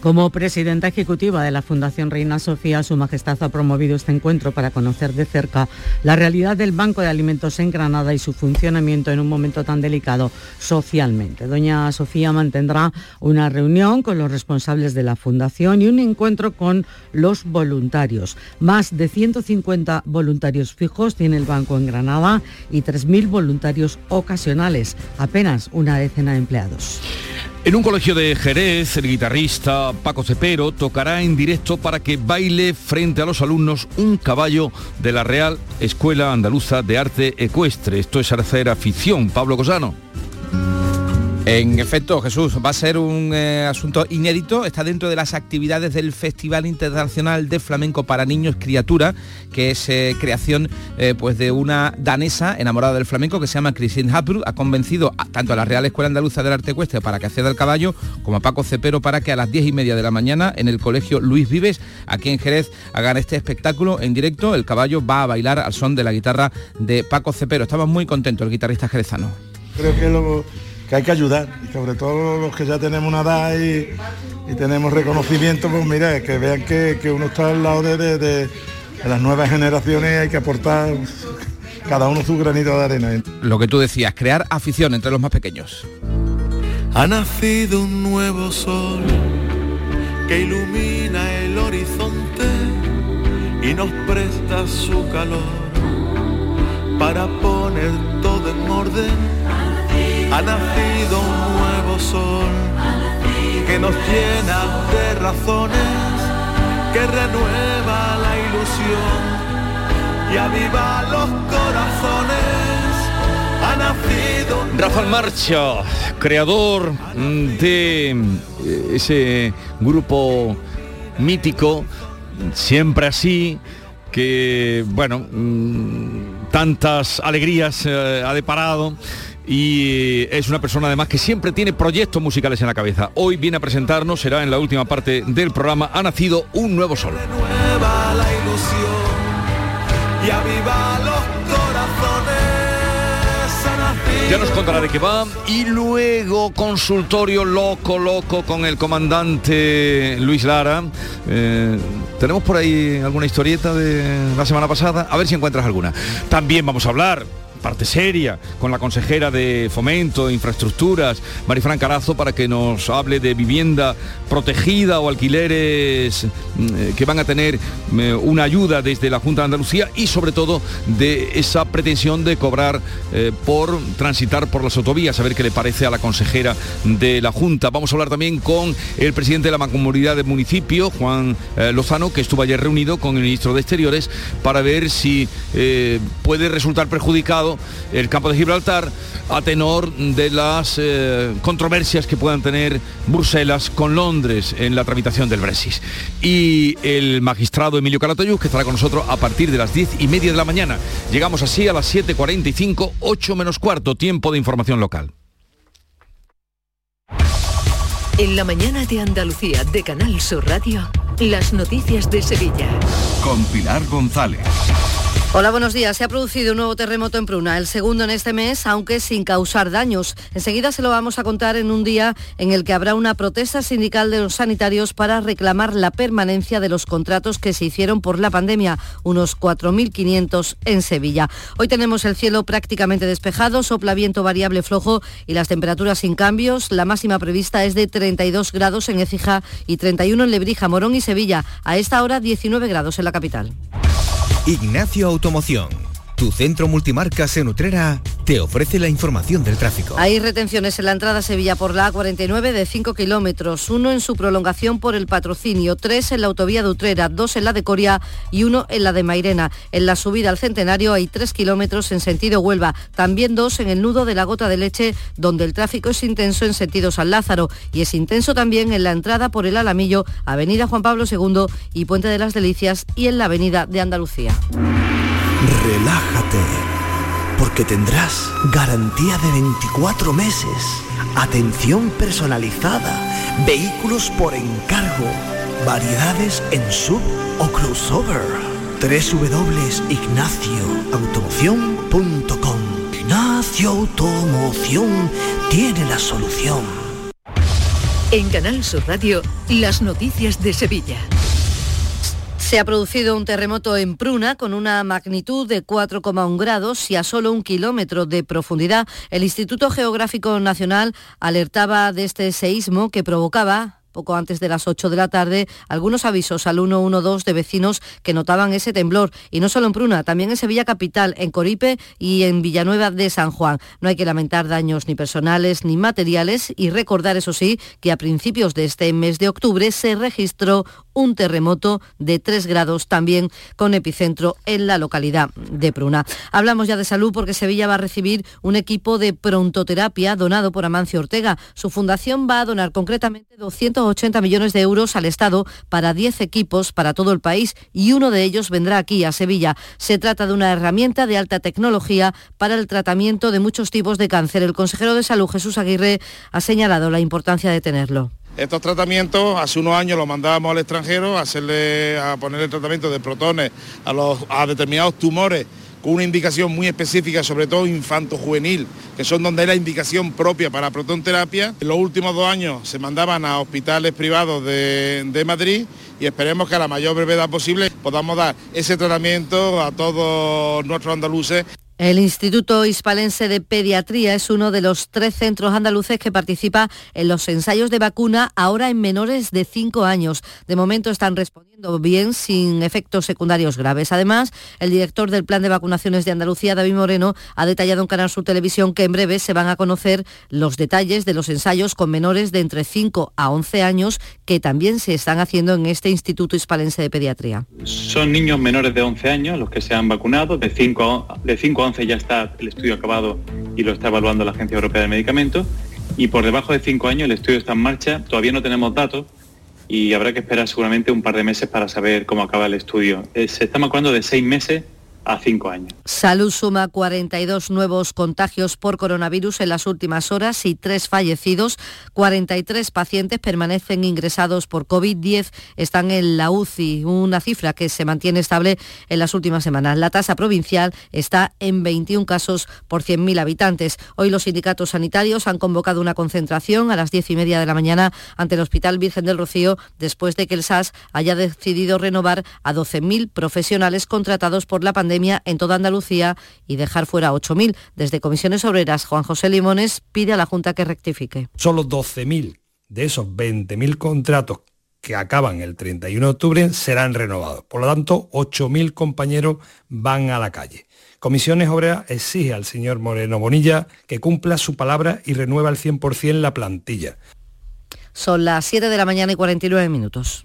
Como presidenta ejecutiva de la Fundación Reina Sofía, Su Majestad ha promovido este encuentro para conocer de cerca la realidad del Banco de Alimentos en Granada y su funcionamiento en un momento tan delicado socialmente. Doña Sofía mantendrá una reunión con los responsables de la Fundación y un encuentro con los voluntarios. Más de 150 voluntarios fijos tiene el banco en Granada y 3.000 voluntarios ocasionales, apenas una decena de empleados. En un colegio de Jerez, el guitarrista Paco Cepero tocará en directo para que baile frente a los alumnos un caballo de la Real Escuela Andaluza de Arte Ecuestre. Esto es hacer afición. Pablo Cosano. En efecto, Jesús, va a ser un eh, asunto inédito. Está dentro de las actividades del Festival Internacional de Flamenco para Niños Criatura, que es eh, creación eh, pues de una danesa enamorada del flamenco que se llama Christine Hapru. Ha convencido tanto a la Real Escuela Andaluza del Arte Ecuestre para que acceda al caballo, como a Paco Cepero para que a las diez y media de la mañana en el Colegio Luis Vives, aquí en Jerez, hagan este espectáculo en directo. El caballo va a bailar al son de la guitarra de Paco Cepero. Estamos muy contentos, el guitarrista jerezano. Creo que, que hay que ayudar, y sobre todo los que ya tenemos una edad y, y tenemos reconocimiento, pues mira, que vean que, que uno está al lado de, de- de- de las nuevas generaciones y hay que aportar cada uno su granito de arena. Lo que tú decías, crear afición entre los más pequeños. Ha nacido un nuevo sol que ilumina el horizonte y nos presta su calor para poner todo en orden. Ha nacido un nuevo sol que nos llena de razones, que renueva la ilusión y aviva los corazones. Ha nacido Rafael Marcha, creador de eh, ese grupo mítico, siempre así, que, bueno, mm, tantas alegrías eh, ha deparado y es una persona además que siempre tiene proyectos musicales en la cabeza. Hoy viene a presentarnos, será en la última parte del programa, ha nacido un nuevo sol. Nueva la ilusión y aviva los corazones. ha nacido Ya nos contará de qué va y luego consultorio loco, loco con el comandante Luis Lara. Eh, ¿Tenemos por ahí alguna historieta de la semana pasada? A ver si encuentras alguna. También vamos a hablar parte seria con la consejera de Fomento, de Infraestructuras, Marifran Carazo, para que nos hable de vivienda protegida o alquileres mm, eh, que van a tener eh, una ayuda desde la Junta de Andalucía y sobre todo de esa pretensión de cobrar eh, por transitar por las autovías, a ver qué le parece a la consejera de la Junta. Vamos a hablar también con el presidente de la Mancomunidad del municipio, Juan eh, Lozano, que estuvo ayer reunido con el ministro de Exteriores para ver si puede resultar perjudicado el campo de Gibraltar a tenor de las eh, controversias que puedan tener Bruselas con Londres en la tramitación del Brexit. Y el magistrado Emilio Calatayud, que estará con nosotros a partir de las 10 y media de la mañana. Llegamos así a las 7.45, 8 menos cuarto, tiempo de información local. En la mañana de Andalucía de Canal Sur Radio, las noticias de Sevilla. Con Pilar González. Hola, buenos días. Se ha producido un nuevo terremoto en Pruna, el segundo en este mes, aunque sin causar daños. Enseguida se lo vamos a contar en un día en el que habrá una protesta sindical de los sanitarios para reclamar la permanencia de los contratos que se hicieron por la pandemia, unos 4.500 en Sevilla. Hoy tenemos el cielo prácticamente despejado, sopla viento variable flojo y las temperaturas sin cambios. La máxima prevista es de 32 grados en Écija y 31 en Lebrija, Morón y Sevilla. A esta hora 19 grados en la capital. Ignacio Automoción, tu centro multimarcas en Utrera, te ofrece la información del tráfico. Hay retenciones en la entrada a Sevilla por la A49 de 5 kilómetros, uno en su prolongación por el patrocinio, tres en la autovía de Utrera, dos en la de Coria y uno en la de Mairena. En la subida al Centenario hay tres kilómetros en sentido Huelva, también dos en el nudo de la Gota de Leche, donde el tráfico es intenso en sentido San Lázaro y es intenso también en la entrada por el Alamillo, Avenida Juan Pablo II y Puente de las Delicias y en la Avenida de Andalucía. Relájate, porque tendrás garantía de 24 meses, atención personalizada, vehículos por encargo, variedades en sub o crossover. www.ignacioautomoción.com Ignacio Automoción tiene la solución. En Canal Sur Radio, las noticias de Sevilla. Se ha producido un terremoto en Pruna con una magnitud de 4,1 grados y a solo un kilómetro de profundidad. El Instituto Geográfico Nacional alertaba de este seísmo que provocaba poco antes de las 8 de la tarde, algunos avisos al 112 de vecinos que notaban ese temblor. Y no solo en Pruna, también en Sevilla Capital, en Coripe y en Villanueva de San Juan. No hay que lamentar daños ni personales ni materiales y recordar, eso sí, que a principios de este mes de octubre se registró un terremoto de 3 grados también con epicentro en la localidad de Pruna. Hablamos ya de salud porque Sevilla va a recibir un equipo de prontoterapia donado por Amancio Ortega. Su fundación va a donar concretamente 280 millones de euros al Estado para 10 equipos para todo el país y uno de ellos vendrá aquí a Sevilla. Se trata de una herramienta de alta tecnología para el tratamiento de muchos tipos de cáncer. El consejero de salud Jesús Aguirre ha señalado la importancia de tenerlo. Estos tratamientos hace unos años los mandábamos al extranjero a, hacerle, a ponerle tratamiento de protones a, los, a determinados tumores con una indicación muy específica, sobre todo infanto-juvenil, que son donde hay la indicación propia para protonterapia. En los últimos dos años se mandaban a hospitales privados de, de Madrid y esperemos que a la mayor brevedad posible podamos dar ese tratamiento a todos nuestros andaluces. El Instituto Hispalense de Pediatría es uno de los tres centros andaluces que participa en los ensayos de vacuna ahora en menores de 5 años. De momento están respondiendo bien sin efectos secundarios graves. Además, el director del Plan de Vacunaciones de Andalucía, David Moreno, ha detallado en Canal Sur Televisión que en breve se van a conocer los detalles de los ensayos con menores de entre 5 a 11 años que también se están haciendo en este Instituto Hispalense de Pediatría. Son niños menores de 11 años los que se han vacunado, de 5 a, de 5 a 11 ya está el estudio acabado y lo está evaluando la Agencia Europea de Medicamentos. Y por debajo de 5 años el estudio está en marcha, todavía no tenemos datos, y habrá que esperar seguramente un par de meses para saber cómo acaba el estudio. Eh, se está hablando de seis meses a cinco años. Salud suma 42 nuevos contagios por coronavirus en las últimas horas y tres fallecidos. 43 pacientes permanecen ingresados por COVID, 10 están en la UCI, una cifra que se mantiene estable en las últimas semanas. La tasa provincial está en 21 casos por 100.000 habitantes. Hoy los sindicatos sanitarios han convocado una concentración a las 10 y media de la mañana ante el Hospital Virgen del Rocío después de que el SAS haya decidido renovar a 12.000 profesionales contratados por la pandemia en toda Andalucía y dejar fuera 8.000. Desde Comisiones Obreras, Juan José Limones pide a la Junta que rectifique. Solo 12.000 de esos 20.000 contratos que acaban el 31 de octubre serán renovados. Por lo tanto, 8.000 compañeros van a la calle. Comisiones Obreras exige al señor Moreno Bonilla que cumpla su palabra y renueva al 100% la plantilla. Son las 7 de la mañana y 49 minutos.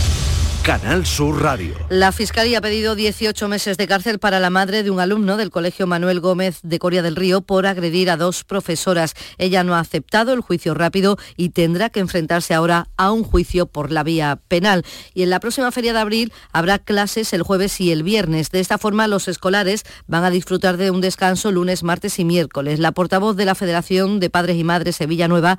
Canal Sur Radio. La Fiscalía ha pedido 18 meses de cárcel para la madre de un alumno del Colegio Manuel Gómez de Coria del Río por agredir a dos profesoras. Ella no ha aceptado el juicio rápido y tendrá que enfrentarse ahora a un juicio por la vía penal. Y en la próxima feria de abril habrá clases el jueves y el viernes. De esta forma los escolares van a disfrutar de un descanso lunes, martes y miércoles. La portavoz de la Federación de Padres y Madres Sevilla Nueva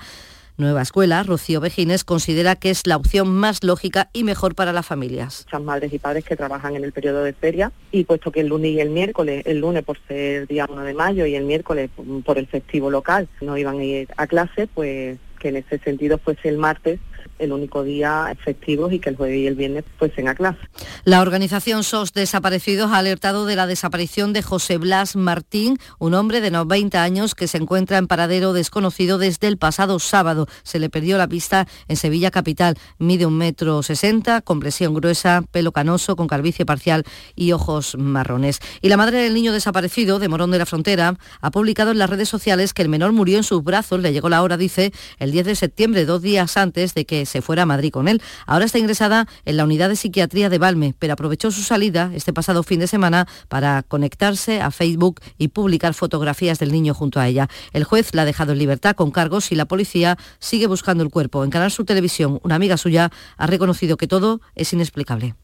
Nueva Escuela, Rocío Vejines, considera que es la opción más lógica y mejor para las familias. Muchas madres y padres que trabajan en el periodo de feria y puesto que el lunes y el miércoles, el lunes por ser día 1 de mayo y el miércoles por el festivo local no iban a ir a clase, pues que en ese sentido fuese el martes el único día efectivos y que el jueves y el viernes fuesen a clase. La organización SOS Desaparecidos ha alertado de la desaparición de José Blas Martín, un hombre de 90 años que se encuentra en paradero desconocido desde el pasado sábado. Se le perdió la pista en Sevilla capital. Mide un metro sesenta, compresión gruesa, pelo canoso, con calvicie parcial y ojos marrones. Y la madre del niño desaparecido de Morón de la Frontera ha publicado en las redes sociales que el menor murió en sus brazos, le llegó la hora, dice, el 10 de septiembre, dos días antes de que se fuera a Madrid con él. Ahora está ingresada en la unidad de psiquiatría de Valme, pero aprovechó su salida este pasado fin de semana para conectarse a Facebook y publicar fotografías del niño junto a ella. El juez la ha dejado en libertad con cargos y la policía sigue buscando el cuerpo. En Canal Sur Televisión, una amiga suya ha reconocido que todo es inexplicable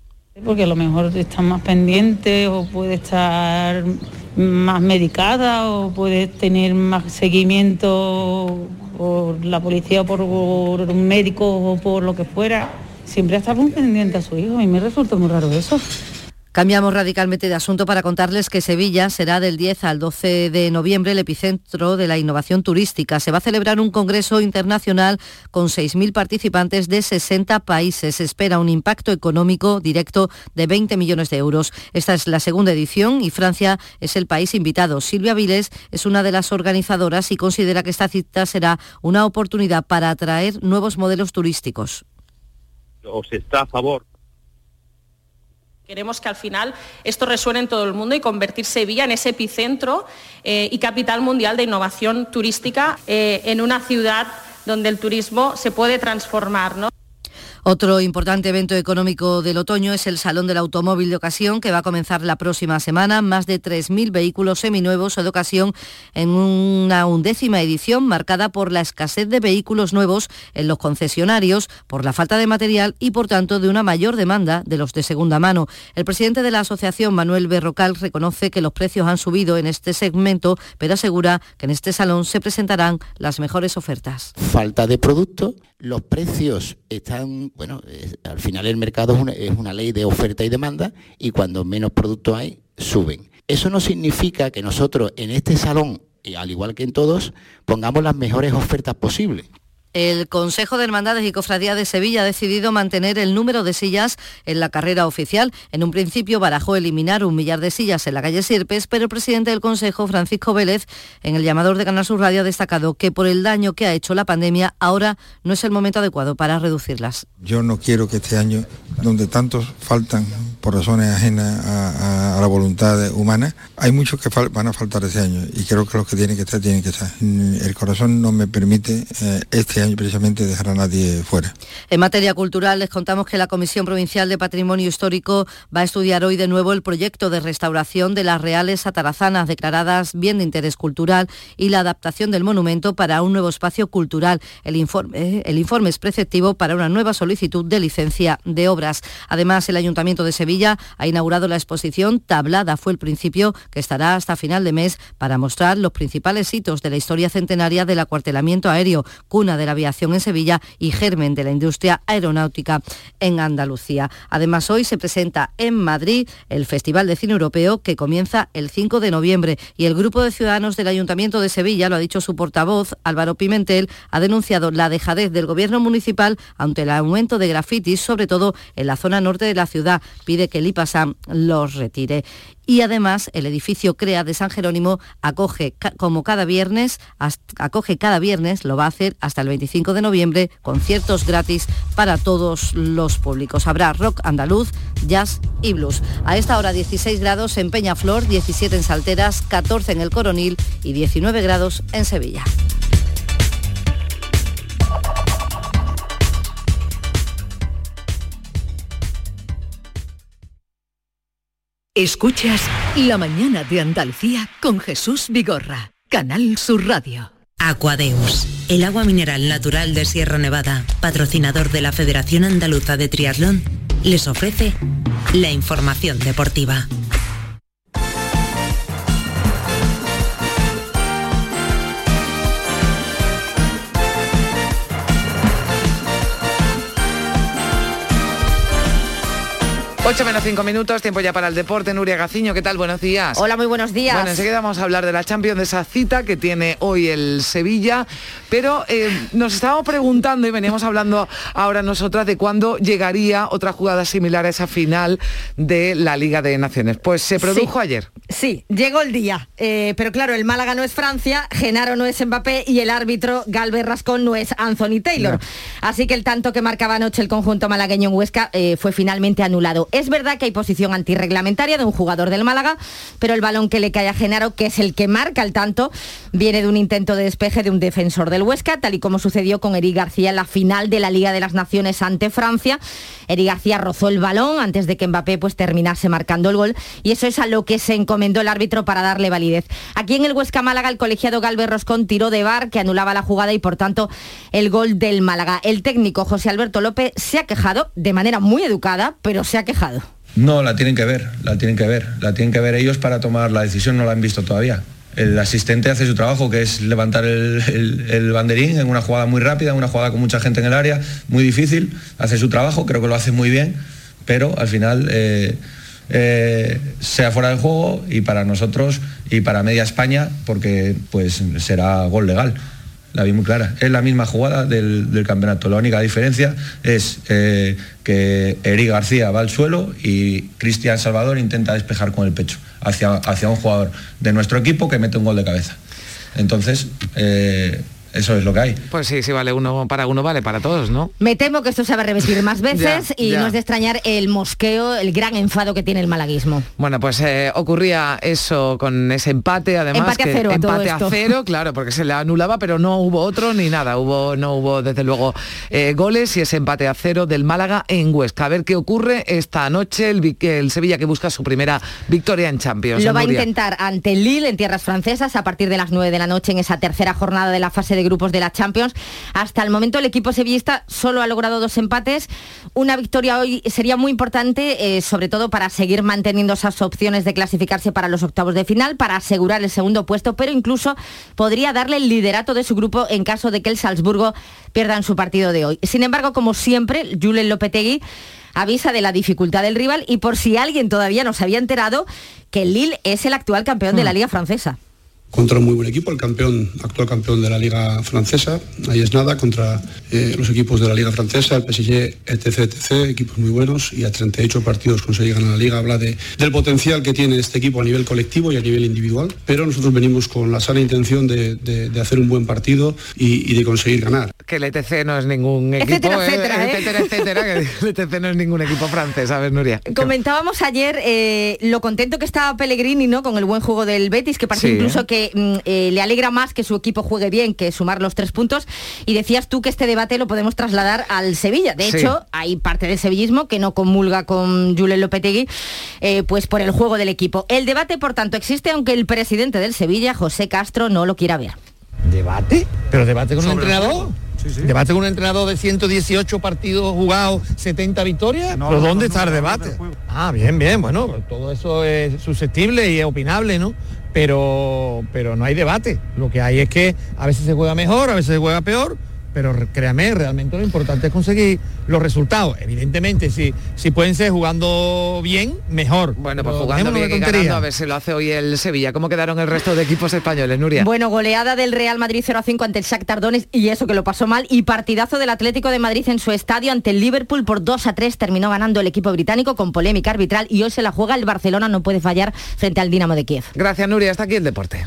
porque a lo mejor está más pendiente o puede estar más medicada o puede tener más seguimiento por la policía o por un médico o por lo que fuera. Siempre está muy pendiente a su hijo. Mí me resulta muy raro eso. Cambiamos radicalmente de asunto para contarles que Sevilla será del 10 al 12 de noviembre el epicentro de la innovación turística. Se va a celebrar un congreso internacional con 6.000 participantes de 60 países. Se espera un impacto económico directo de 20 millones de euros. Esta es la segunda edición y Francia es el país invitado. Silvia Viles es una de las organizadoras y considera que esta cita será una oportunidad para atraer nuevos modelos turísticos. O está a favor Queremos que al final esto resuene en todo el mundo y convertir Sevilla en ese epicentro eh, y capital mundial de innovación turística eh, en una ciudad donde el turismo se puede transformar. ¿no? Otro importante evento económico del otoño es el Salón del Automóvil de Ocasión, que va a comenzar la próxima semana. Más de 3.000 vehículos seminuevos o de ocasión en una undécima edición marcada por la escasez de vehículos nuevos en los concesionarios, por la falta de material y, por tanto, de una mayor demanda de los de segunda mano. El presidente de la asociación, Manuel Berrocal, reconoce que los precios han subido en este segmento, pero asegura que en este salón se presentarán las mejores ofertas. Falta de productos los precios están, bueno, al final el mercado es una, es una ley de oferta y demanda y cuando menos productos hay, suben. Eso no significa que nosotros en este salón, al igual que en todos, pongamos las mejores ofertas posibles. El Consejo de Hermandades y Cofradía de Sevilla ha decidido mantener el número de sillas en la carrera oficial. En un principio barajó eliminar un millar de sillas en la calle Sirpes, pero el presidente del Consejo, Francisco Vélez, en el llamador de Canal Sur Radio ha destacado que por el daño que ha hecho la pandemia, ahora no es el momento adecuado para reducirlas. Yo no quiero que este año, donde tantos faltan por razones ajenas a, la voluntad humana, hay muchos que van a faltar ese año y creo que los que tienen que estar tienen que estar. El corazón no me permite eh, este año precisamente dejar a nadie fuera. En materia cultural les contamos que la Comisión Provincial de Patrimonio Histórico va a estudiar hoy de nuevo el proyecto de restauración de las reales atarazanas declaradas bien de interés cultural y la adaptación del monumento para un nuevo espacio cultural. El informe, el informe es preceptivo para una nueva solicitud de licencia de obras. Además, el Ayuntamiento de Sevilla ha inaugurado la exposición Tablada fue el principio que estará hasta final de mes para mostrar los principales hitos de la historia centenaria del acuartelamiento aéreo, cuna de la aviación en Sevilla y germen de la industria aeronáutica en Andalucía. Además, hoy se presenta en Madrid el Festival de Cine Europeo que comienza el 5 de noviembre y el grupo de ciudadanos del Ayuntamiento de Sevilla, lo ha dicho su portavoz, Álvaro Pimentel, ha denunciado la dejadez del gobierno municipal ante el aumento de grafitis, sobre todo en la zona norte de la ciudad. Pide que el IPASAM los retire y además el edificio CREA de San Jerónimo acoge como cada viernes, acoge cada viernes, lo va a hacer hasta el 25 de noviembre, conciertos gratis para todos los públicos. Habrá rock andaluz, jazz y blues. A esta hora 16 grados en Peñaflor, 17 en Salteras, 14 en el Coronil y 19 grados en Sevilla. Escuchas La mañana de Andalucía con Jesús Vigorra, Canal Sur Radio. Aquadeus, el agua mineral natural de Sierra Nevada, patrocinador de la Federación Andaluza de Triatlón, les ofrece la información deportiva. 8 menos 5 minutos, tiempo ya para el deporte. Nuria Gaciño, ¿qué tal? Buenos días. Hola, muy buenos días. Bueno, enseguida vamos a hablar de la Champions, de esa cita que tiene hoy el Sevilla, pero eh, nos estábamos preguntando y veníamos hablando ahora nosotras de cuándo llegaría otra jugada similar a esa final de la Liga de Naciones. Pues se produjo ayer. Sí, llegó el día. Eh, pero claro, el Málaga no es Francia, Genaro no es Mbappé y el árbitro Galvez Rascón no es Anthony Taylor. Así que el tanto que marcaba anoche el conjunto malagueño en Huesca eh, fue finalmente anulado. Es verdad que hay posición antirreglamentaria de un jugador del Málaga, pero el balón que le cae a Genaro, que es el que marca el tanto, viene de un intento de despeje de un defensor del Huesca, tal y como sucedió con Eric García en la final de la Liga de las Naciones ante Francia. Eric García rozó el balón antes de que Mbappé pues, terminase marcando el gol y eso es a lo que se encomendó el árbitro para darle validez. Aquí en el Huesca Málaga el colegiado Galvez Roscón tiró de bar que anulaba la jugada y por tanto el gol del Málaga. El técnico José Alberto López se ha quejado de manera muy educada, pero se ha quejado. No, la tienen que ver, la tienen que ver, la tienen que ver ellos para tomar la decisión, no la han visto todavía. El asistente hace su trabajo, que es levantar el, banderín en una jugada muy rápida, una jugada con mucha gente en el área, muy difícil, hace su trabajo, creo que lo hace muy bien, pero al final, eh, eh, sea fuera del juego y para nosotros y para media España, porque pues será gol legal la vi muy clara. Es la misma jugada del, campeonato. La única diferencia es eh, que Eric García va al suelo y Cristian Salvador intenta despejar con el pecho hacia, hacia un jugador de nuestro equipo que mete un gol de cabeza. Entonces, eh, eso es lo que hay. Pues sí, si vale uno para uno, vale para todos, ¿no? Me temo que esto se va a repetir más *laughs* veces y no es de extrañar el mosqueo, el gran enfado que tiene el malaguismo. Bueno, pues eh, ocurría eso con ese empate, además. Empate a cero. empate a, cero, claro, porque se le anulaba, pero no hubo otro ni nada. Hubo, no hubo, desde luego, eh, goles y ese empate a cero del Málaga en Huesca. A ver qué ocurre esta noche, el, el Sevilla que busca su primera victoria en Champions. Lo va a intentar ante Lille en tierras francesas a partir de las 9 de la noche en esa tercera jornada de la fase de grupos de la Champions. Hasta el momento el equipo sevillista solo ha logrado dos empates. Una victoria hoy sería muy importante, eh, sobre todo para seguir manteniendo esas opciones de clasificarse para los octavos de final, para asegurar el segundo puesto, pero incluso podría darle el liderato de su grupo en caso de que el Salzburgo pierda en su partido de hoy. Sin embargo, como siempre, Julen Lopetegui avisa de la dificultad del rival y por si alguien todavía no se había enterado, que Lille es el actual campeón de la hmm. Liga Francesa. Contra un muy buen equipo, el campeón, actual campeón de la liga francesa, ahí es nada, contra eh, los equipos de la liga francesa, el PSG, etc, etc, equipos muy buenos y a 38 partidos conseguir a la liga, habla de, del potencial que tiene este equipo a nivel colectivo y a nivel individual, pero nosotros venimos con la sana intención de, de- de hacer un buen partido y, y de conseguir ganar. Que el ETC no es ningún equipo, Etcétera, ¿eh? etcétera, ¿eh? etcétera, etcétera, que el ETC no es ningún equipo francés, ¿sabes, Nuria? Comentábamos ayer eh, lo contento que estaba Pellegrini ¿no? con el buen juego del Betis, que parece Sí. incluso que mm, eh, le alegra más que su equipo juegue bien que sumar los tres puntos. Y decías tú que este debate lo podemos trasladar al Sevilla. De Sí. hecho, hay parte del sevillismo que no comulga con Julen Lopetegui eh, pues por el juego del equipo. El debate, por tanto, existe aunque el presidente del Sevilla, José Castro, no lo quiera ver. ¿Debate? ¿Pero debate con un Sobre el entrenador? ¿Debate con un entrenador de 118 partidos jugados, 70 victorias? ¿Pero dónde está el debate? Ah, bien, bien, bueno, todo eso es susceptible y es opinable, ¿no? Pero, pero no hay debate. Lo que hay es que a veces se juega mejor, a veces se juega peor, pero créame, realmente lo importante es conseguir los resultados. Evidentemente, si, si pueden ser jugando bien, mejor. Bueno, pues jugando bien y ganando, a ver si lo hace hoy el Sevilla. ¿Cómo quedaron el resto de equipos españoles, Nuria? Bueno, goleada del Real Madrid 0 a 5 ante el Shakhtar Donetsk y eso que lo pasó mal y partidazo del Atlético de Madrid en su estadio ante el Liverpool por 2 a 3 terminó ganando el equipo británico con polémica arbitral y hoy se la juega el Barcelona no puede fallar frente al Dinamo de Kiev. Gracias, Nuria. Hasta aquí el deporte.